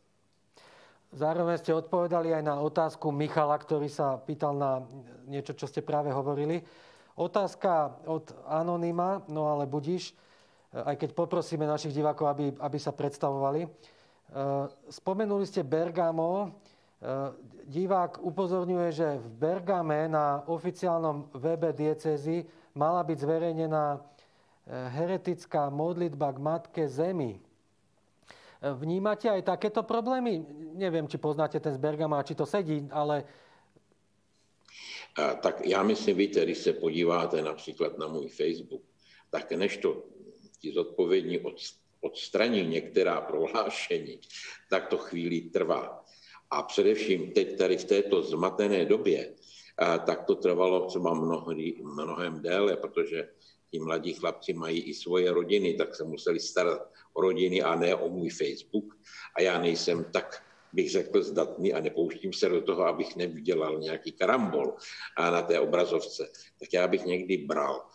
Zároveň ste odpovedali aj na otázku Michala, ktorý sa pýtal na niečo, čo ste práve hovorili. Otázka od Anonyma, no ale budíš, aj keď poprosíme našich divákov, aby, aby sa predstavovali. Eh, spomenuli ste Bergamo. Eh, divák upozorňuje, že v Bergame na oficiálnom webe diecezy mala byť zverejnená eh, heretická modlitba k Matke Zemi. Vnímate aj takéto problémy? Neviem, či poznáte ten z Bergama, či to sedí, ale... Tak já myslím, víte, když se podíváte například na můj Facebook, tak než to ti zodpovědní odstraní některá prohlášení, tak to chvíli trvá. A především teď tady v této zmatené době, tak to trvalo třeba mnohdy, mnohem déle, protože ti mladí chlapci mají i svoje rodiny, tak se museli starat o rodiny a ne o můj Facebook. A já nejsem tak bych řekl zdatný a nepouštím se do toho, abych nevydělal nějaký karambol na té obrazovce. Tak já bych někdy bral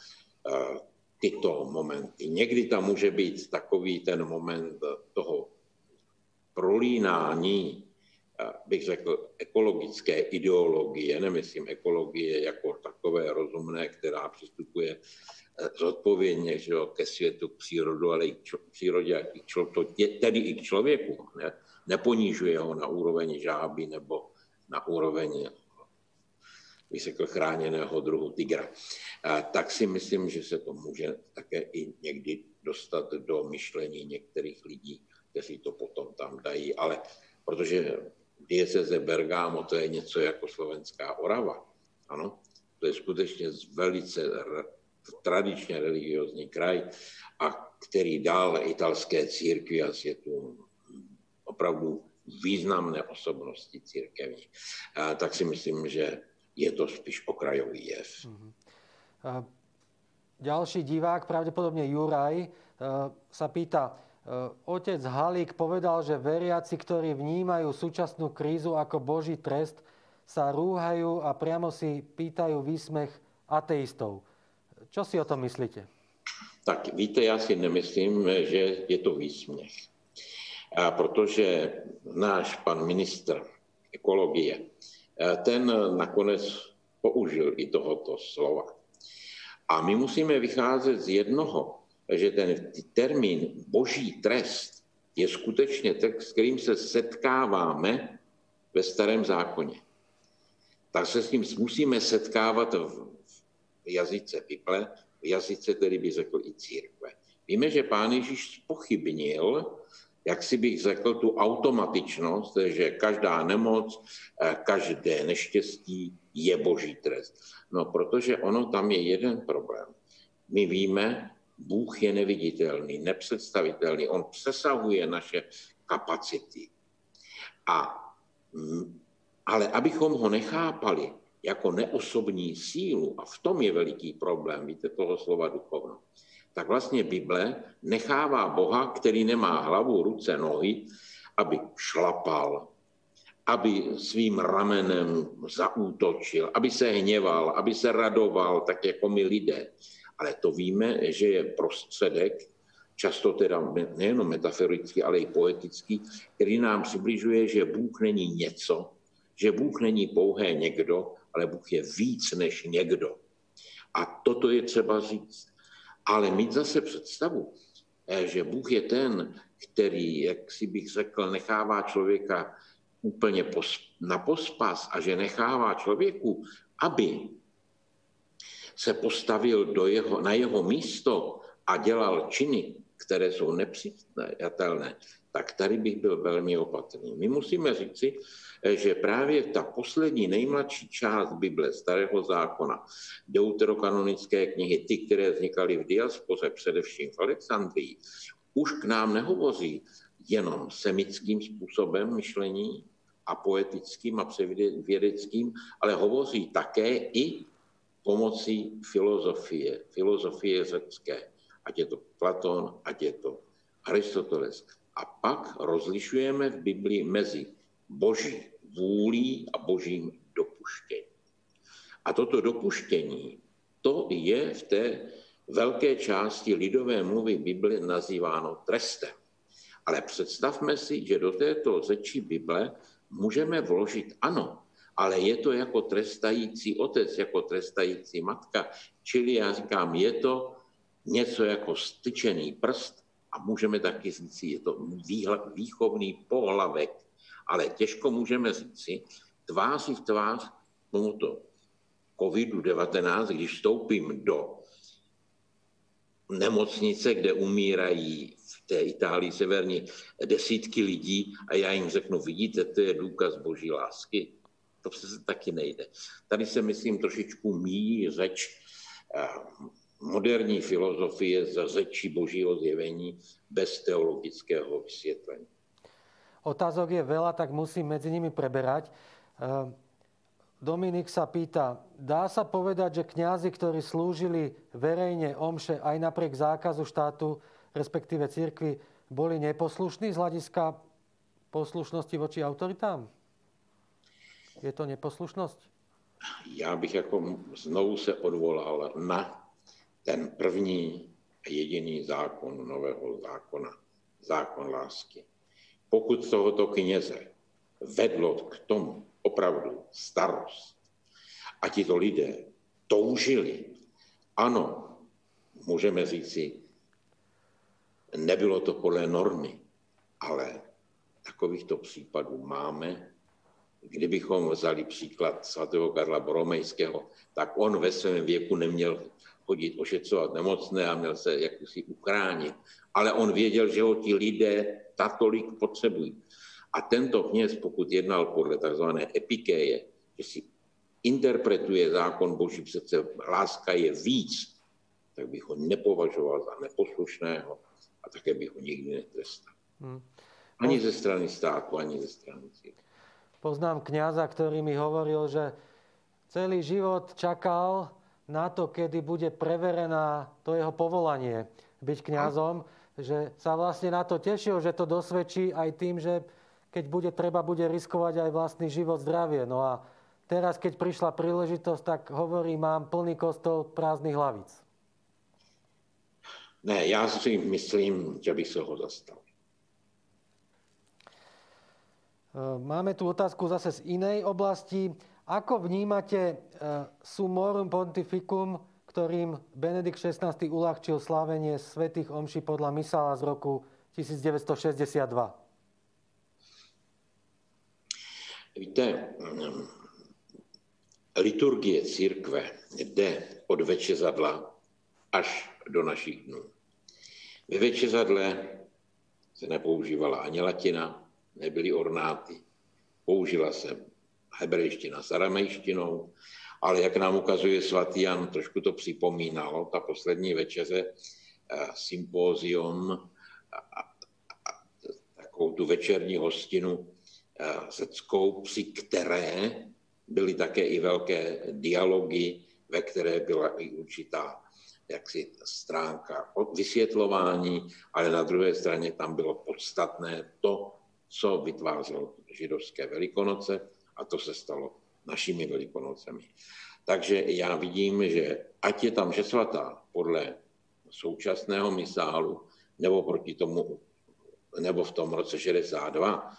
tyto momenty. Někdy tam může být takový ten moment toho prolínání, bych řekl, ekologické ideologie, nemyslím ekologie jako takové rozumné, která přistupuje eh, zodpovědně že jo, ke světu, k přírodu, ale i k přírodě, i k člo, to, tedy i k člověku. Ne? Neponížuje ho na úroveň žáby nebo na úroveň bych řekl, chráněného druhu tygra. Tak si myslím, že se to může také i někdy dostat do myšlení některých lidí, kteří to potom tam dají. Ale protože dieceze Bergamo to je něco jako slovenská Orava, ano, to je skutečně velice tradičně religiozní kraj, a který dal italské církvi a světu opravdu významné osobnosti církevní. Tak si myslím, že je to spíš okrajový jev. Uh, ďalší divák, pravdepodobne Juraj, uh, sa pýta, uh, otec Halík povedal, že veriaci, ktorí vnímajú súčasnú krízu ako Boží trest, sa rúhajú a priamo si pýtajú výsmech ateistov. Čo si o tom myslíte? Tak víte, já si nemyslím, že je to výsměch. A protože náš pan ministr ekologie ten nakonec použil i tohoto slova. A my musíme vycházet z jednoho, že ten termín boží trest je skutečně text, s kterým se setkáváme ve starém zákoně. Tak se s ním musíme setkávat v jazyce Bible, v jazyce tedy by řekl i církve. Víme, že pán Ježíš pochybnil jak si bych řekl, tu automatičnost, že každá nemoc, eh, každé neštěstí je boží trest. No, protože ono tam je jeden problém. My víme, Bůh je neviditelný, nepředstavitelný, on přesahuje naše kapacity. A Ale abychom ho nechápali jako neosobní sílu, a v tom je veliký problém, víte, toho slova duchovno, tak vlastně Bible nechává Boha, který nemá hlavu, ruce, nohy, aby šlapal, aby svým ramenem zaútočil, aby se hněval, aby se radoval, tak jako my lidé. Ale to víme, že je prostředek, často teda nejenom metaforický, ale i poetický, který nám přibližuje, že Bůh není něco, že Bůh není pouhé někdo, ale Bůh je víc než někdo. A toto je třeba říct. Ale mít zase představu, eh, že Bůh je ten, který, jak si bych řekl, nechává člověka úplně na pospas a že nechává člověku, aby se postavil do jeho, na jeho místo a dělal činy, které jsou nepřijatelné, tak tady bych byl velmi opatrný. My musíme říci, že právě ta poslední nejmladší část Bible, Starého zákona, deuterokanonické knihy, ty, které vznikaly v diaspoře, především v Alexandrii, už k nám nehovoří jenom semickým způsobem myšlení a poetickým a převědeckým, ale hovoří také i pomocí filozofie, filozofie řecké, ať je to Platon, ať je to Aristoteles. A pak rozlišujeme v Biblii mezi boží vůlí a božím dopuštěním. A toto dopuštění, to je v té velké části lidové mluvy Bible nazýváno trestem. Ale představme si, že do této řeči Bible můžeme vložit ano, ale je to jako trestající otec, jako trestající matka. Čili já říkám, je to něco jako styčený prst a můžeme taky říct, je to výchovný pohlavek, ale těžko můžeme říci tváří v tvář tomuto COVID-19, když vstoupím do nemocnice, kde umírají v té Itálii severní desítky lidí a já jim řeknu, vidíte, to je důkaz boží lásky. To přece taky nejde. Tady se, myslím, trošičku míjí řeč eh, moderní filozofie za řeči božího zjevení bez teologického vysvětlení. Otázok je veľa, tak musím medzi nimi preberať. Eh, Dominik sa pýta, dá sa povedať, že kňazi, ktorí slúžili verejne omše aj napriek zákazu štátu, respektíve církvy, boli neposlušní z hľadiska poslušnosti voči autoritám? Je to neposlušnosť? Já bych jako znovu se odvolal na ten první jediný zákon nového zákona, zákon lásky. Pokud tohoto kněze vedlo k tomu, opravdu starost. A tito lidé toužili. Ano, můžeme říci, nebylo to podle normy, ale takovýchto případů máme. Kdybychom vzali příklad svatého Karla Boromejského, tak on ve svém věku neměl chodit ošetřovat nemocné a měl se jakýsi uchránit. Ale on věděl, že ho ti lidé tatolik potřebují. A tento kněz, pokud jednal podle tzv. epikéje, že si interpretuje zákon Boží přece láska je víc, tak bych ho nepovažoval za neposlušného a také bych ho nikdy netrestal. Hmm. Ani ze strany státu, ani ze strany církve. Poznám kňaza, ktorý mi hovoril, že celý život čakal na to, kedy bude preverená to jeho povolanie byť kňazom, že sa vlastne na to tešil, že to dosvedčí aj tým, že keď bude treba, bude riskovať aj vlastný život, zdravie. No a teraz, keď prišla príležitosť, tak hovorí, mám plný kostol prázdnych hlavíc. Ne, já si myslím, že bych se ho zastal. Máme tu otázku zase z inej oblasti. Ako vnímate e, sumorum pontificum, ktorým Benedikt XVI uľahčil slávenie svetých omší podľa Misala z roku 1962? Víte, mm, liturgie církve jde od večezadla až do našich dnů. Ve večezadle se nepoužívala ani latina, nebyly ornáty. Použila se hebrejština s aramejštinou, ale jak nám ukazuje svatý Jan, trošku to připomínalo, ta poslední večeře, eh, sympózium, takovou tu večerní hostinu řeckou, při které byly také i velké dialogy, ve které byla i určitá jaksi stránka vysvětlování, ale na druhé straně tam bylo podstatné to, co vytvářelo židovské velikonoce a to se stalo našimi velikonocemi. Takže já vidím, že ať je tam že svatá podle současného misálu, nebo proti tomu, nebo v tom roce 62,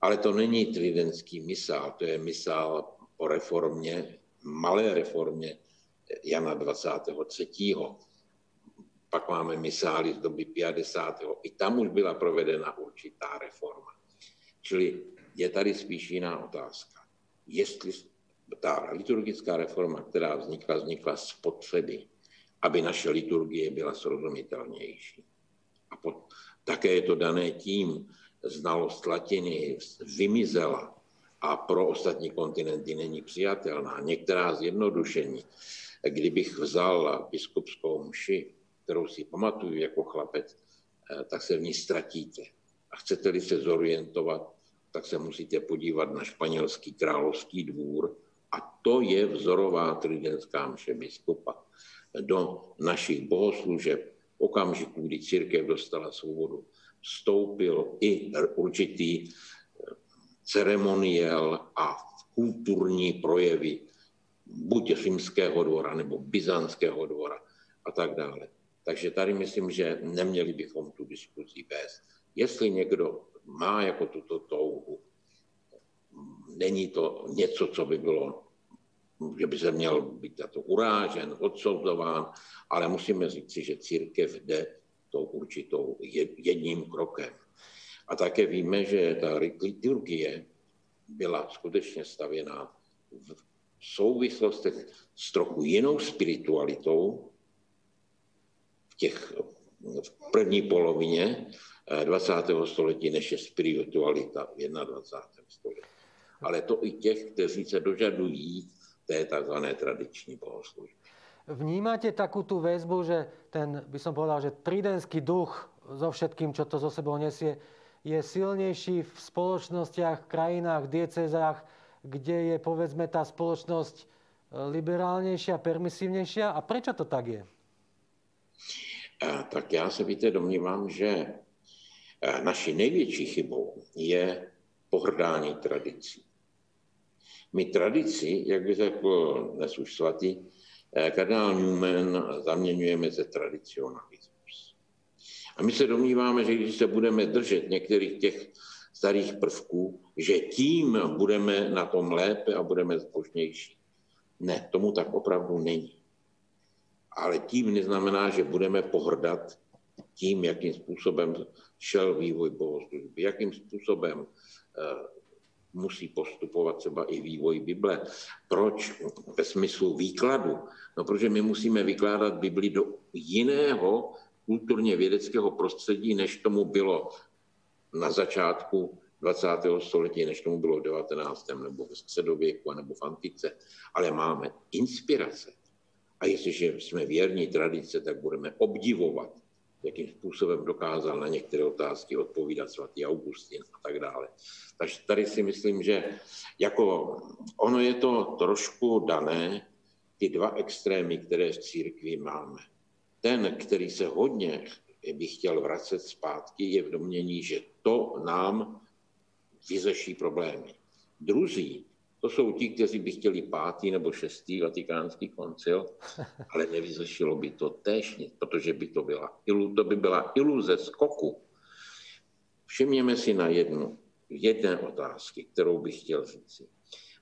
ale to není tridentský misál, to je misál o reformě, malé reformě Jana 23. Pak máme misály z doby 50. I tam už byla provedena určitá reforma. Čili je tady spíš jiná otázka. Jestli ta liturgická reforma, která vznikla, vznikla z potřeby, aby naše liturgie byla srozumitelnější. A pod, také je to dané tím, znalost latiny vymizela a pro ostatní kontinenty není přijatelná. Některá zjednodušení, kdybych vzal biskupskou mši, kterou si pamatuju jako chlapec, eh, tak se v ní ztratíte. A chcete-li se zorientovat, tak se musíte podívat na španělský královský dvůr a to je vzorová tridentská mše biskupa. Do našich bohoslužeb okamžiku, kdy církev dostala svobodu, vstoupil i určitý eh, ceremoniel a kulturní projevy buď římského dvora nebo byzantského dvora a tak dále. Takže tady myslím, že neměli bychom tu diskuzi vést. Jestli někdo má jako tuto touhu, není to něco, co by bylo, že by se měl být za to urážen, odsouzován, ale musíme říct si, že církev jde tou určitou jedním krokem. A také víme, že ta liturgie byla skutečně stavěná v souvislostech s trochu jinou spiritualitou v těch v první polovině 20. Eh, století, než je spiritualita v 21. století. Ale to i těch, kteří se dožadují té tzv. tradiční bohoslužby. Vnímate takú tú väzbu, že ten, by som povedal, že tridenský duch so všetkým, čo to zo sebou nesie, je silnejší v spoločnostiach, krajinách, diecezách, kde je povedzme tá spoločnosť e, liberálnejšia, permisívnejšia. A prečo to tak je? Tak já se víte, domnívám, že naší největší chybou je pohrdání tradicí. My tradici, jak by řekl dnes už svatý, Eh, kardinál Newman zaměňujeme ze tradicionalismus. A my se domníváme, že když se budeme držet některých těch starých prvků, že tím budeme na tom lépe a budeme zbožnější. Ne, tomu tak opravdu není. Ale tím neznamená, že budeme pohrdat tím, jakým způsobem šel vývoj bohoslužby, jakým způsobem eh, musí postupovat třeba i vývoj Bible. Proč? Ve smyslu výkladu. No, protože my musíme vykládat Bibli do jiného kulturně vědeckého prostředí, než tomu bylo na začátku 20. století, než tomu bylo v 19. nebo v středověku, nebo v antice. Ale máme inspirace. A jestliže jsme věrní tradice, tak budeme obdivovat jakým způsobem dokázal na některé otázky odpovídat svatý Augustin a tak dále. Takže tady si myslím, že jako ono je to trošku dané, ty dva extrémy, které v církvi máme. Ten, který se hodně by chtěl vracet zpátky, je v domění, že to nám vyřeší problémy. Druzí, to jsou ti, kteří by chtěli pátý nebo šestý vatikánský koncil, ale nevyřešilo by to též nic, protože by to byla, to by byla iluze skoku. Všimněme si na jednu, jedné otázky, kterou bych chtěl říct.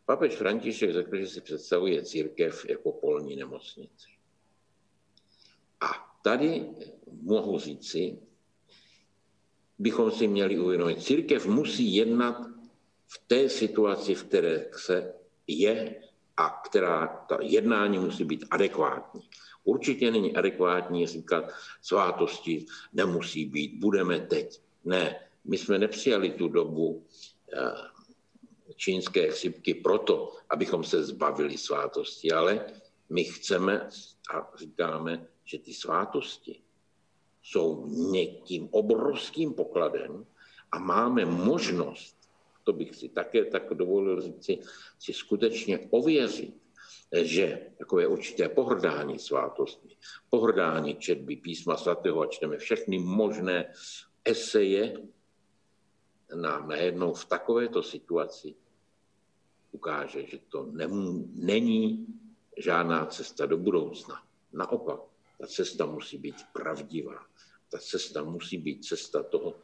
Papež František řekl, že si představuje církev jako polní nemocnici. A tady mohu říci, bychom si měli uvědomit, církev musí jednat v té situaci, v které se je a která ta jednání musí být adekvátní. Určitě není adekvátní říkat, svátosti nemusí být, budeme teď. Ne, my jsme nepřijali tu dobu eh, čínské chřipky proto, abychom se zbavili svátosti, ale my chceme a říkáme, že ty svátosti jsou někým obrovským pokladem a máme možnost to bych si také tak dovolil říci, si skutečně ověřit, že takové určité pohrdání svátostmi, pohrdání četby písma svatého a čteme všechny možné eseje, nám najednou v takovéto situaci ukáže, že to nemů, není žádná cesta do budoucna. Naopak, ta cesta musí být pravdivá. Ta cesta musí být cesta toho,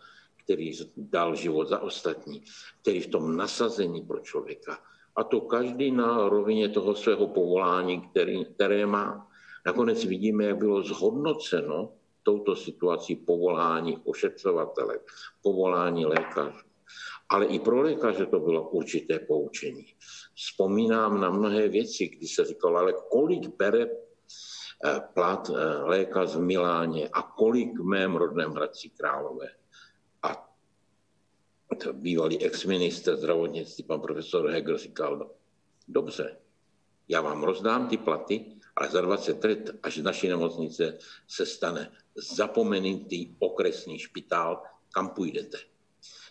který dal život za ostatní, který v tom nasazení pro člověka. A to každý na rovině toho svého povolání, který, které má. Nakonec vidíme, jak bylo zhodnoceno touto situací povolání ošetřovatele, povolání lékařů. Ale i pro lékaře to bylo určité poučení. Vzpomínám na mnohé věci, kdy se říkalo, ale kolik bere eh, plat eh, lékař v Miláně a kolik v mém rodném Hradci Králové. A bývalý ex-minister zdravotnictví, pan profesor Hegel, říkal, no, dobře, já vám rozdám ty platy, ale za 20 let, až naší nemocnice se stane zapomenutý okresní špitál, kam půjdete.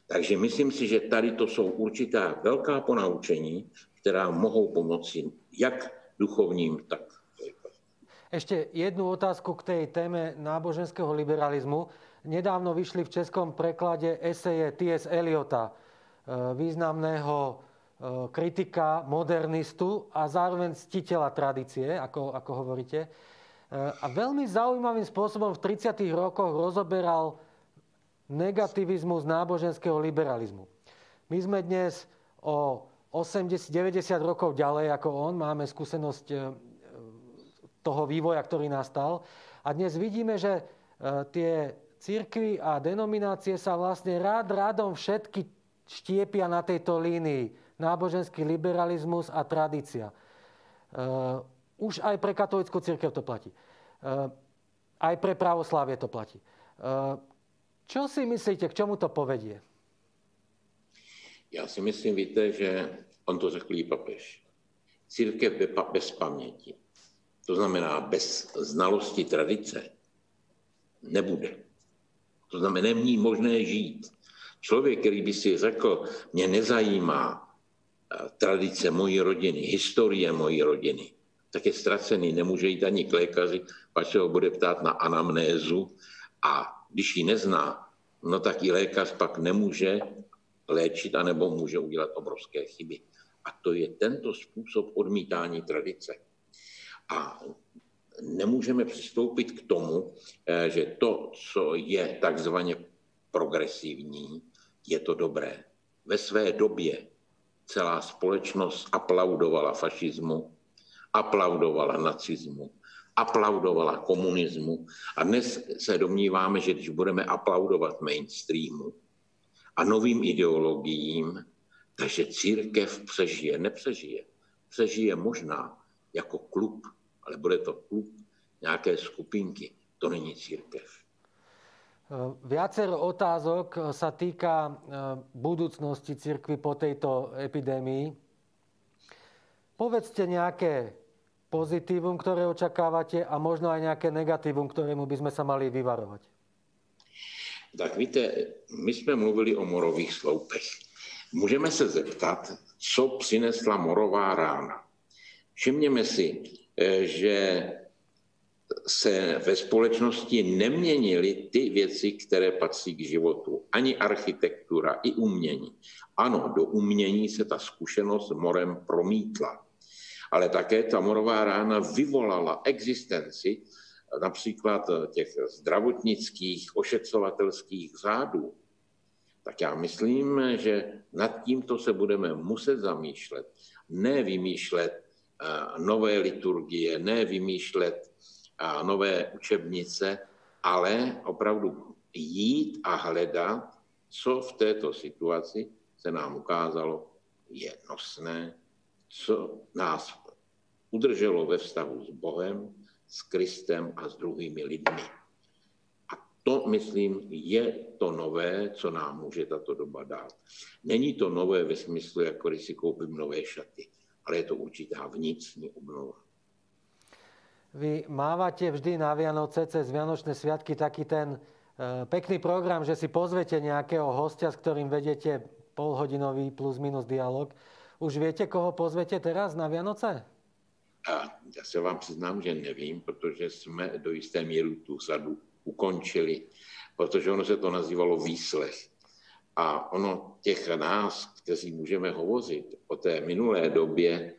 Takže myslím si, že tady to jsou určitá velká ponaučení, která mohou pomoci jak duchovním, tak ešte jednu otázku k tej téme náboženského liberalizmu. Nedávno vyšli v českom preklade eseje T.S. Eliota, e, významného e, kritika, modernistu a zároveň ctiteľa tradície, ako, ako hovoríte. E, a veľmi zaujímavým spôsobom v 30. rokoch rozoberal negativizmus náboženského liberalizmu. My sme dnes o 80-90 rokov ďalej ako on, máme skúsenosť toho vývoja, ktorý nastal. A dnes vidíme, že tie církvy a denominácie sa vlastne rád rádom všetky štiepia na tejto línii. Náboženský liberalizmus a tradícia. E, už aj pre katolickú církev to platí. Aj pre pravoslávie to platí. Čo si myslíte, k čemu to povedie? Já si myslím, víte, že on to řekl i papež. Církev bez paměti, to znamená bez znalosti tradice, nebude. To znamená, není možné žít. Člověk, který by si řekl, mě nezajímá eh, tradice mojí rodiny, historie mojí rodiny, tak je ztracený, nemůže jít ani k lékaři, pak se ho bude ptát na anamnézu a když ji nezná, no tak i lékař pak nemůže léčit, anebo může udělat obrovské chyby. A to je tento způsob odmítání tradice. A nemůžeme přistoupit k tomu, eh, že to, co je takzvaně progresivní, je to dobré. Ve své době celá společnost aplaudovala fašismu, aplaudovala nacismu, aplaudovala komunismu a dnes se domníváme, že když budeme aplaudovat mainstreamu a novým ideologiím, takže církev přežije, nepřežije. Přežije možná jako klub, ale bude to klub nějaké skupinky. To není církev. Viacero otázok sa týka eh, budúcnosti církvy po tejto epidémii. Povedzte nejaké pozitívum, ktoré očakávate a možno aj nejaké negatívum, ktorému by sme sa mali vyvarovať? Tak víte, my jsme mluvili o morových sloupech. Můžeme se zeptat, co přinesla morová rána. Všimněme si, eh, že se ve společnosti neměnily ty věci, které patří k životu. Ani architektura, i umění. Ano, do umění se ta zkušenost morem promítla ale také ta morová rána vyvolala existenci například těch zdravotnických, ošetřovatelských řádů, tak já myslím, že nad tímto se budeme muset zamýšlet. Ne vymýšlet eh, nové liturgie, ne vymýšlet nové učebnice, ale opravdu jít a hledat, co v této situaci se nám ukázalo je nosné, co nás udrželo ve vztahu s Bohem, s Kristem a s druhými lidmi. A to, myslím, je to nové, co nám může tato doba dát. Není to nové ve smyslu, jako když si koupím nové šaty, ale je to určitá vnitřní obnova. Vy mávate vždy na Vianoce cez Vianočné sviatky taký ten e, pekný program, že si pozvete nejakého hostia, s ktorým vedete polhodinový plus minus dialog. Už viete, koho pozvete teraz na Vianoce? A já se vám přiznám, že nevím, protože jsme do jisté míry tu sadu ukončili, protože ono se to nazývalo výslech. A ono těch nás, kteří můžeme hovořit o té minulé době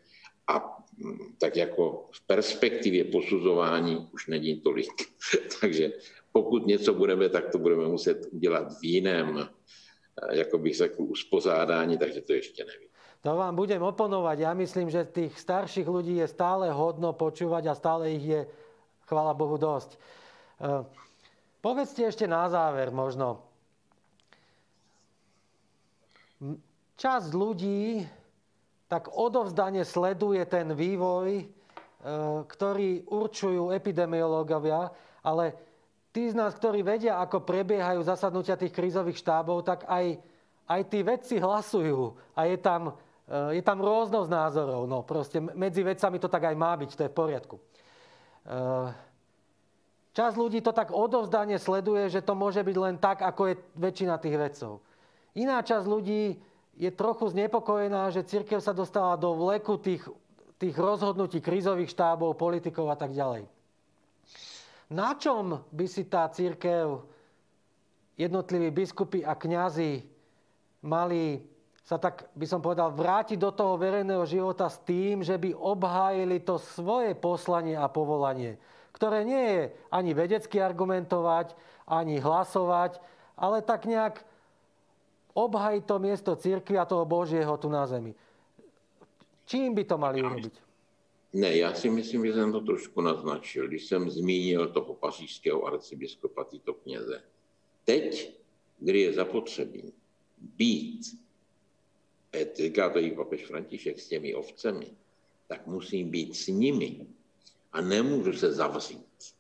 a mm, tak jako v perspektivě posuzování už není tolik. (laughs) Takže pokud něco budeme, tak to budeme muset udělat v jiném, eh, jako bych řekl, uspořádání, takže to ještě nevím. To vám budem oponovať. Ja myslím, že tých starších ľudí je stále hodno počúvať a stále ich je, chvála Bohu, dosť. Uh, povedzte ešte na záver možno. Časť ľudí tak odovzdane sleduje ten vývoj, uh, ktorý určujú epidemiológovia, ale tí z nás, ktorí vedia, ako prebiehajú zasadnutia tých krízových štábov, tak aj, aj tí vedci hlasujú a je tam je tam rôznosť názorov. No proste medzi vecami to tak aj má byť, to je v poriadku. Čas ľudí to tak odovzdane sleduje, že to môže byť len tak, ako je väčšina tých vedcov. Iná časť ľudí je trochu znepokojená, že církev sa dostala do vleku tých, tých rozhodnutí krízových štábov, politikov a tak ďalej. Na čom by si tá církev, jednotliví biskupy a kňazi mali sa tak, by som povedal, vrátiť do toho verejného života s tým, že by obhájili to svoje poslanie a povolanie, ktoré nie je ani vedecky argumentovať, ani hlasovať, ale tak nejak obhajiť to miesto církvy a toho Božieho tu na zemi. Čím by to mali urobiť? Ne, já si myslím, že jsem to trošku naznačil, když jsem zmínil toho pařížského arcibiskupa Tito kněze. Teď, kdy je zapotřebí být říká to i papež František s těmi ovcemi, tak musím být s nimi a nemůžu se zavřít.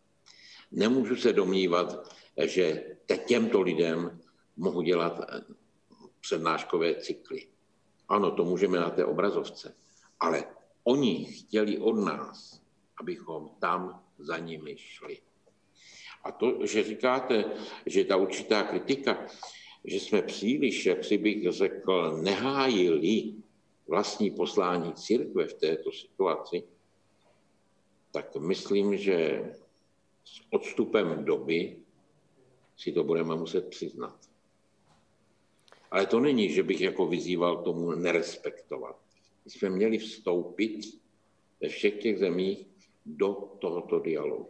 Nemůžu se domnívat, že těmto lidem mohu dělat přednáškové cykly. Ano, to můžeme na té obrazovce, ale oni chtěli od nás, abychom tam za nimi šli. A to, že říkáte, že ta určitá kritika, že jsme příliš, jak si bych řekl, nehájili vlastní poslání církve v této situaci, tak myslím, že s odstupem doby si to budeme muset přiznat. Ale to není, že bych jako vyzýval k tomu nerespektovat. My jsme měli vstoupit ve všech těch zemích do tohoto dialogu.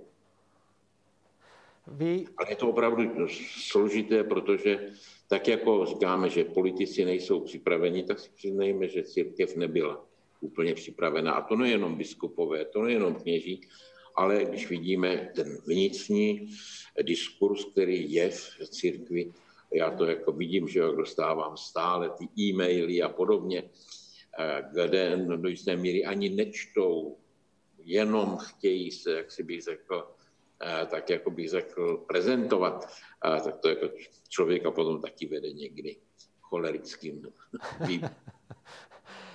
Vy... Ale je to opravdu složité, protože tak jako říkáme, že politici nejsou připraveni, tak si přiznejme, že církev nebyla úplně připravená. A to nejenom biskupové, to nejenom kněží, ale když vidíme ten vnitřní diskurs, který je v církvi, já to jako vidím, že jak dostávám stále ty e-maily a podobně, eh, kde do jisté míry ani nečtou, jenom chtějí se, jak si bych řekl, Eh, tak jako bych řekl, prezentovat, tak to jako člověka potom taky vede někdy cholerickým (laughs)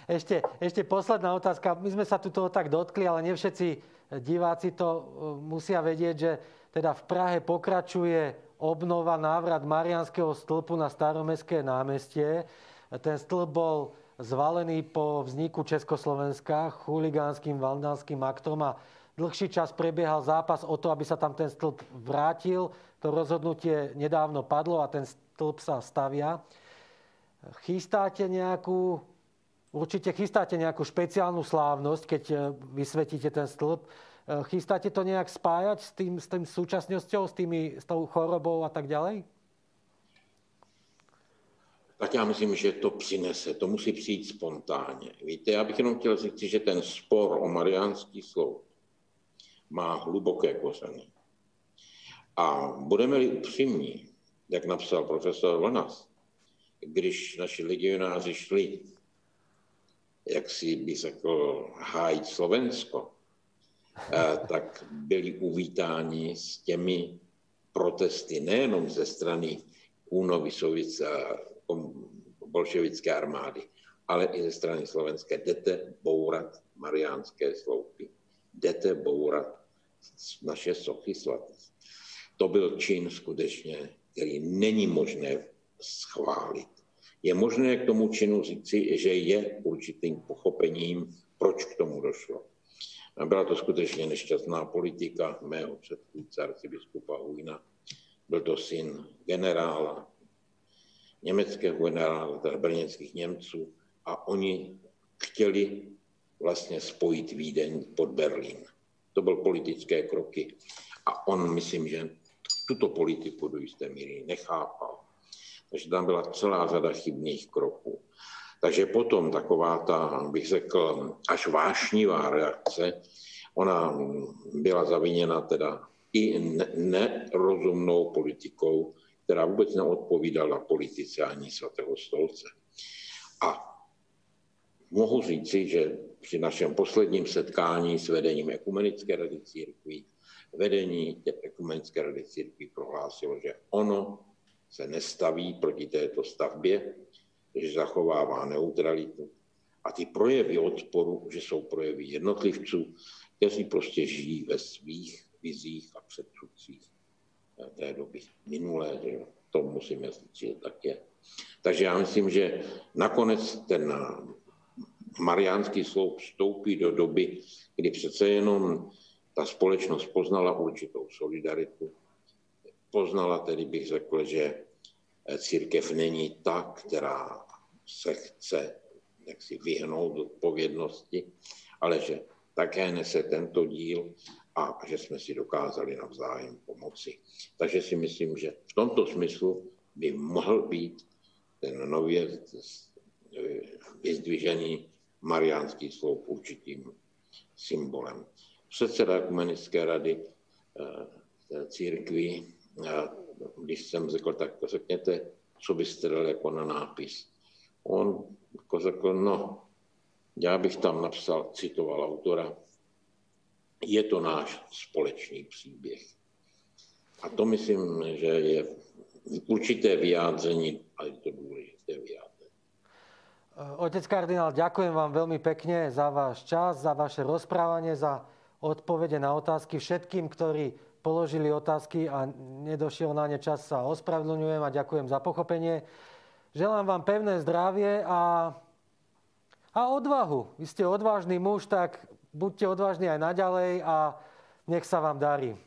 Ešte, ešte posledná otázka. My sme sa tu toho tak dotkli, ale nie všetci diváci to eh, musia vedieť, že teda v Prahe pokračuje obnova, návrat Marianského stĺpu na staromestské námestie. Ten stĺp bol zvalený po vzniku Československa chuligánským vandánským aktom a dlhší čas prebiehal zápas o to, aby sa tam ten stĺp vrátil. To rozhodnutie nedávno padlo a ten stĺp sa stavia. Chystáte nejakú, určite chystáte nejakú špeciálnu slávnosť, keď e, vysvetíte ten stĺp. E, chystáte to nejak spájať s tým, s tým súčasnosťou, s, tými, s tou chorobou a tak ďalej? Tak já myslím, že to přinese, to musí přijít spontánně. Víte, já bych jenom chtěl říct, že ten spor o mariánský sloup má hluboké kořeny. A budeme-li upřímní, jak napsal profesor Vlnas, když naši legionáři šli, jak si by řekl, hájit Slovensko, eh, tak byli uvítáni s těmi protesty nejenom ze strany únovy sovětské bolševické armády, ale i ze strany slovenské. Jdete bourat mariánské sloupy. Jdete bourat naše sochy svaté. To byl čin skutečně, který není možné schválit. je možné k tomu činu říci, že je určitým pochopením, proč k tomu došlo. Byla to skutečně nešťastná politika mého předchůdce arcibiskupa Hujna. Byl to syn generála, německého generála, teda brněnských Němců, a oni chtěli vlastně spojit Vídeň pod Berlín. To byl politické kroky. A on, myslím, že tuto politiku do jisté míry nechápal. Takže tam byla celá řada chybných kroků. Takže potom taková ta, bych řekl, až vášnivá reakce, ona byla zaviněna teda i nerozumnou politikou, která vůbec neodpovídala politice ani svatého stolce. A mohu říci, že při našem posledním setkání s vedením Ekumenické rady církví, vedení Ekumenické rady církví prohlásilo, že ono se nestaví proti této stavbě, že zachovává neutralitu. A ty projevy odporu, že jsou projevy jednotlivců, kteří prostě žijí ve svých vizích a předsudcích té doby minulé, že to musíme říct, že tak je. Takže já myslím, že nakonec ten mariánský sloup vstoupí do doby, kdy přece jenom ta společnost poznala určitou solidaritu, poznala tedy, bych řekl, že církev není ta, která se chce jaksi vyhnout odpovědnosti, ale že také nese tento díl a že jsme si dokázali navzájem pomoci. Takže si myslím, že v tomto smyslu by mohl být ten nově vyzdvižený mariánský sloup určitým symbolem. Předseda Ekumenické rady eh, církví, eh, když jsem řekl, tak řekněte, co byste dali jako na nápis. On jako řekl, no, já bych tam napsal, citoval autora, je to náš společný příběh. A to myslím, že je určité vyjádření, a je to důležité vyjádření. Otec kardinál, ďakujem vám veľmi pekne za váš čas, za vaše rozprávanie, za odpovede na otázky. Všetkým, ktorí položili otázky a nedošiel na ne čas, sa ospravedlňujem a ďakujem za pochopenie. Želám vám pevné zdravie a, a odvahu. Vy ste odvážny muž, tak buďte odvážni aj naďalej a nech sa vám darí.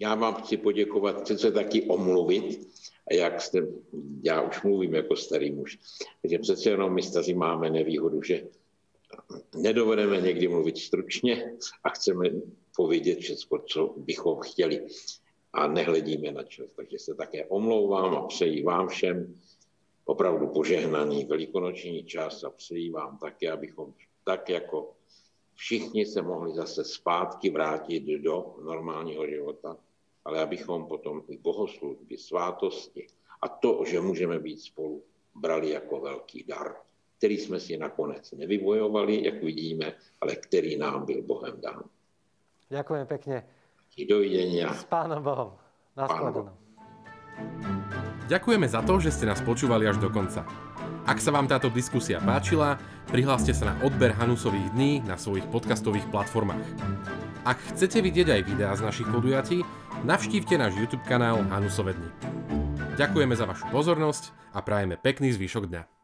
Já vám chci poděkovat, chci se taky omluvit, jak jste, já už mluvím jako starý muž, takže přece jenom my staří máme nevýhodu, že nedovedeme někdy mluvit stručně a chceme povědět všechno, co bychom chtěli a nehledíme na čas. Takže se také omlouvám a přeji vám všem opravdu požehnaný velikonoční čas a přeji vám také, abychom tak jako všichni se mohli zase zpátky vrátit do normálního života ale abychom potom i bohoslužby, svátosti a to, že můžeme být spolu, brali jako velký dar, který jsme si nakonec nevybojovali, jak vidíme, ale který nám byl Bohem dán. Ďakujem pekne. I dovidenia. S pánom Bohom. Naschledanou. Ďakujeme za to, že ste nás počúvali až do konca. Ak sa vám táto diskusia páčila, prihláste sa na odber Hanusových dní na svojich podcastových platformách. Ak chcete vidieť aj videá z našich podujatí, navštívte náš YouTube kanál Hanusové dny. Ďakujeme za vašu pozornosť a prajeme pekný zvyšok dňa.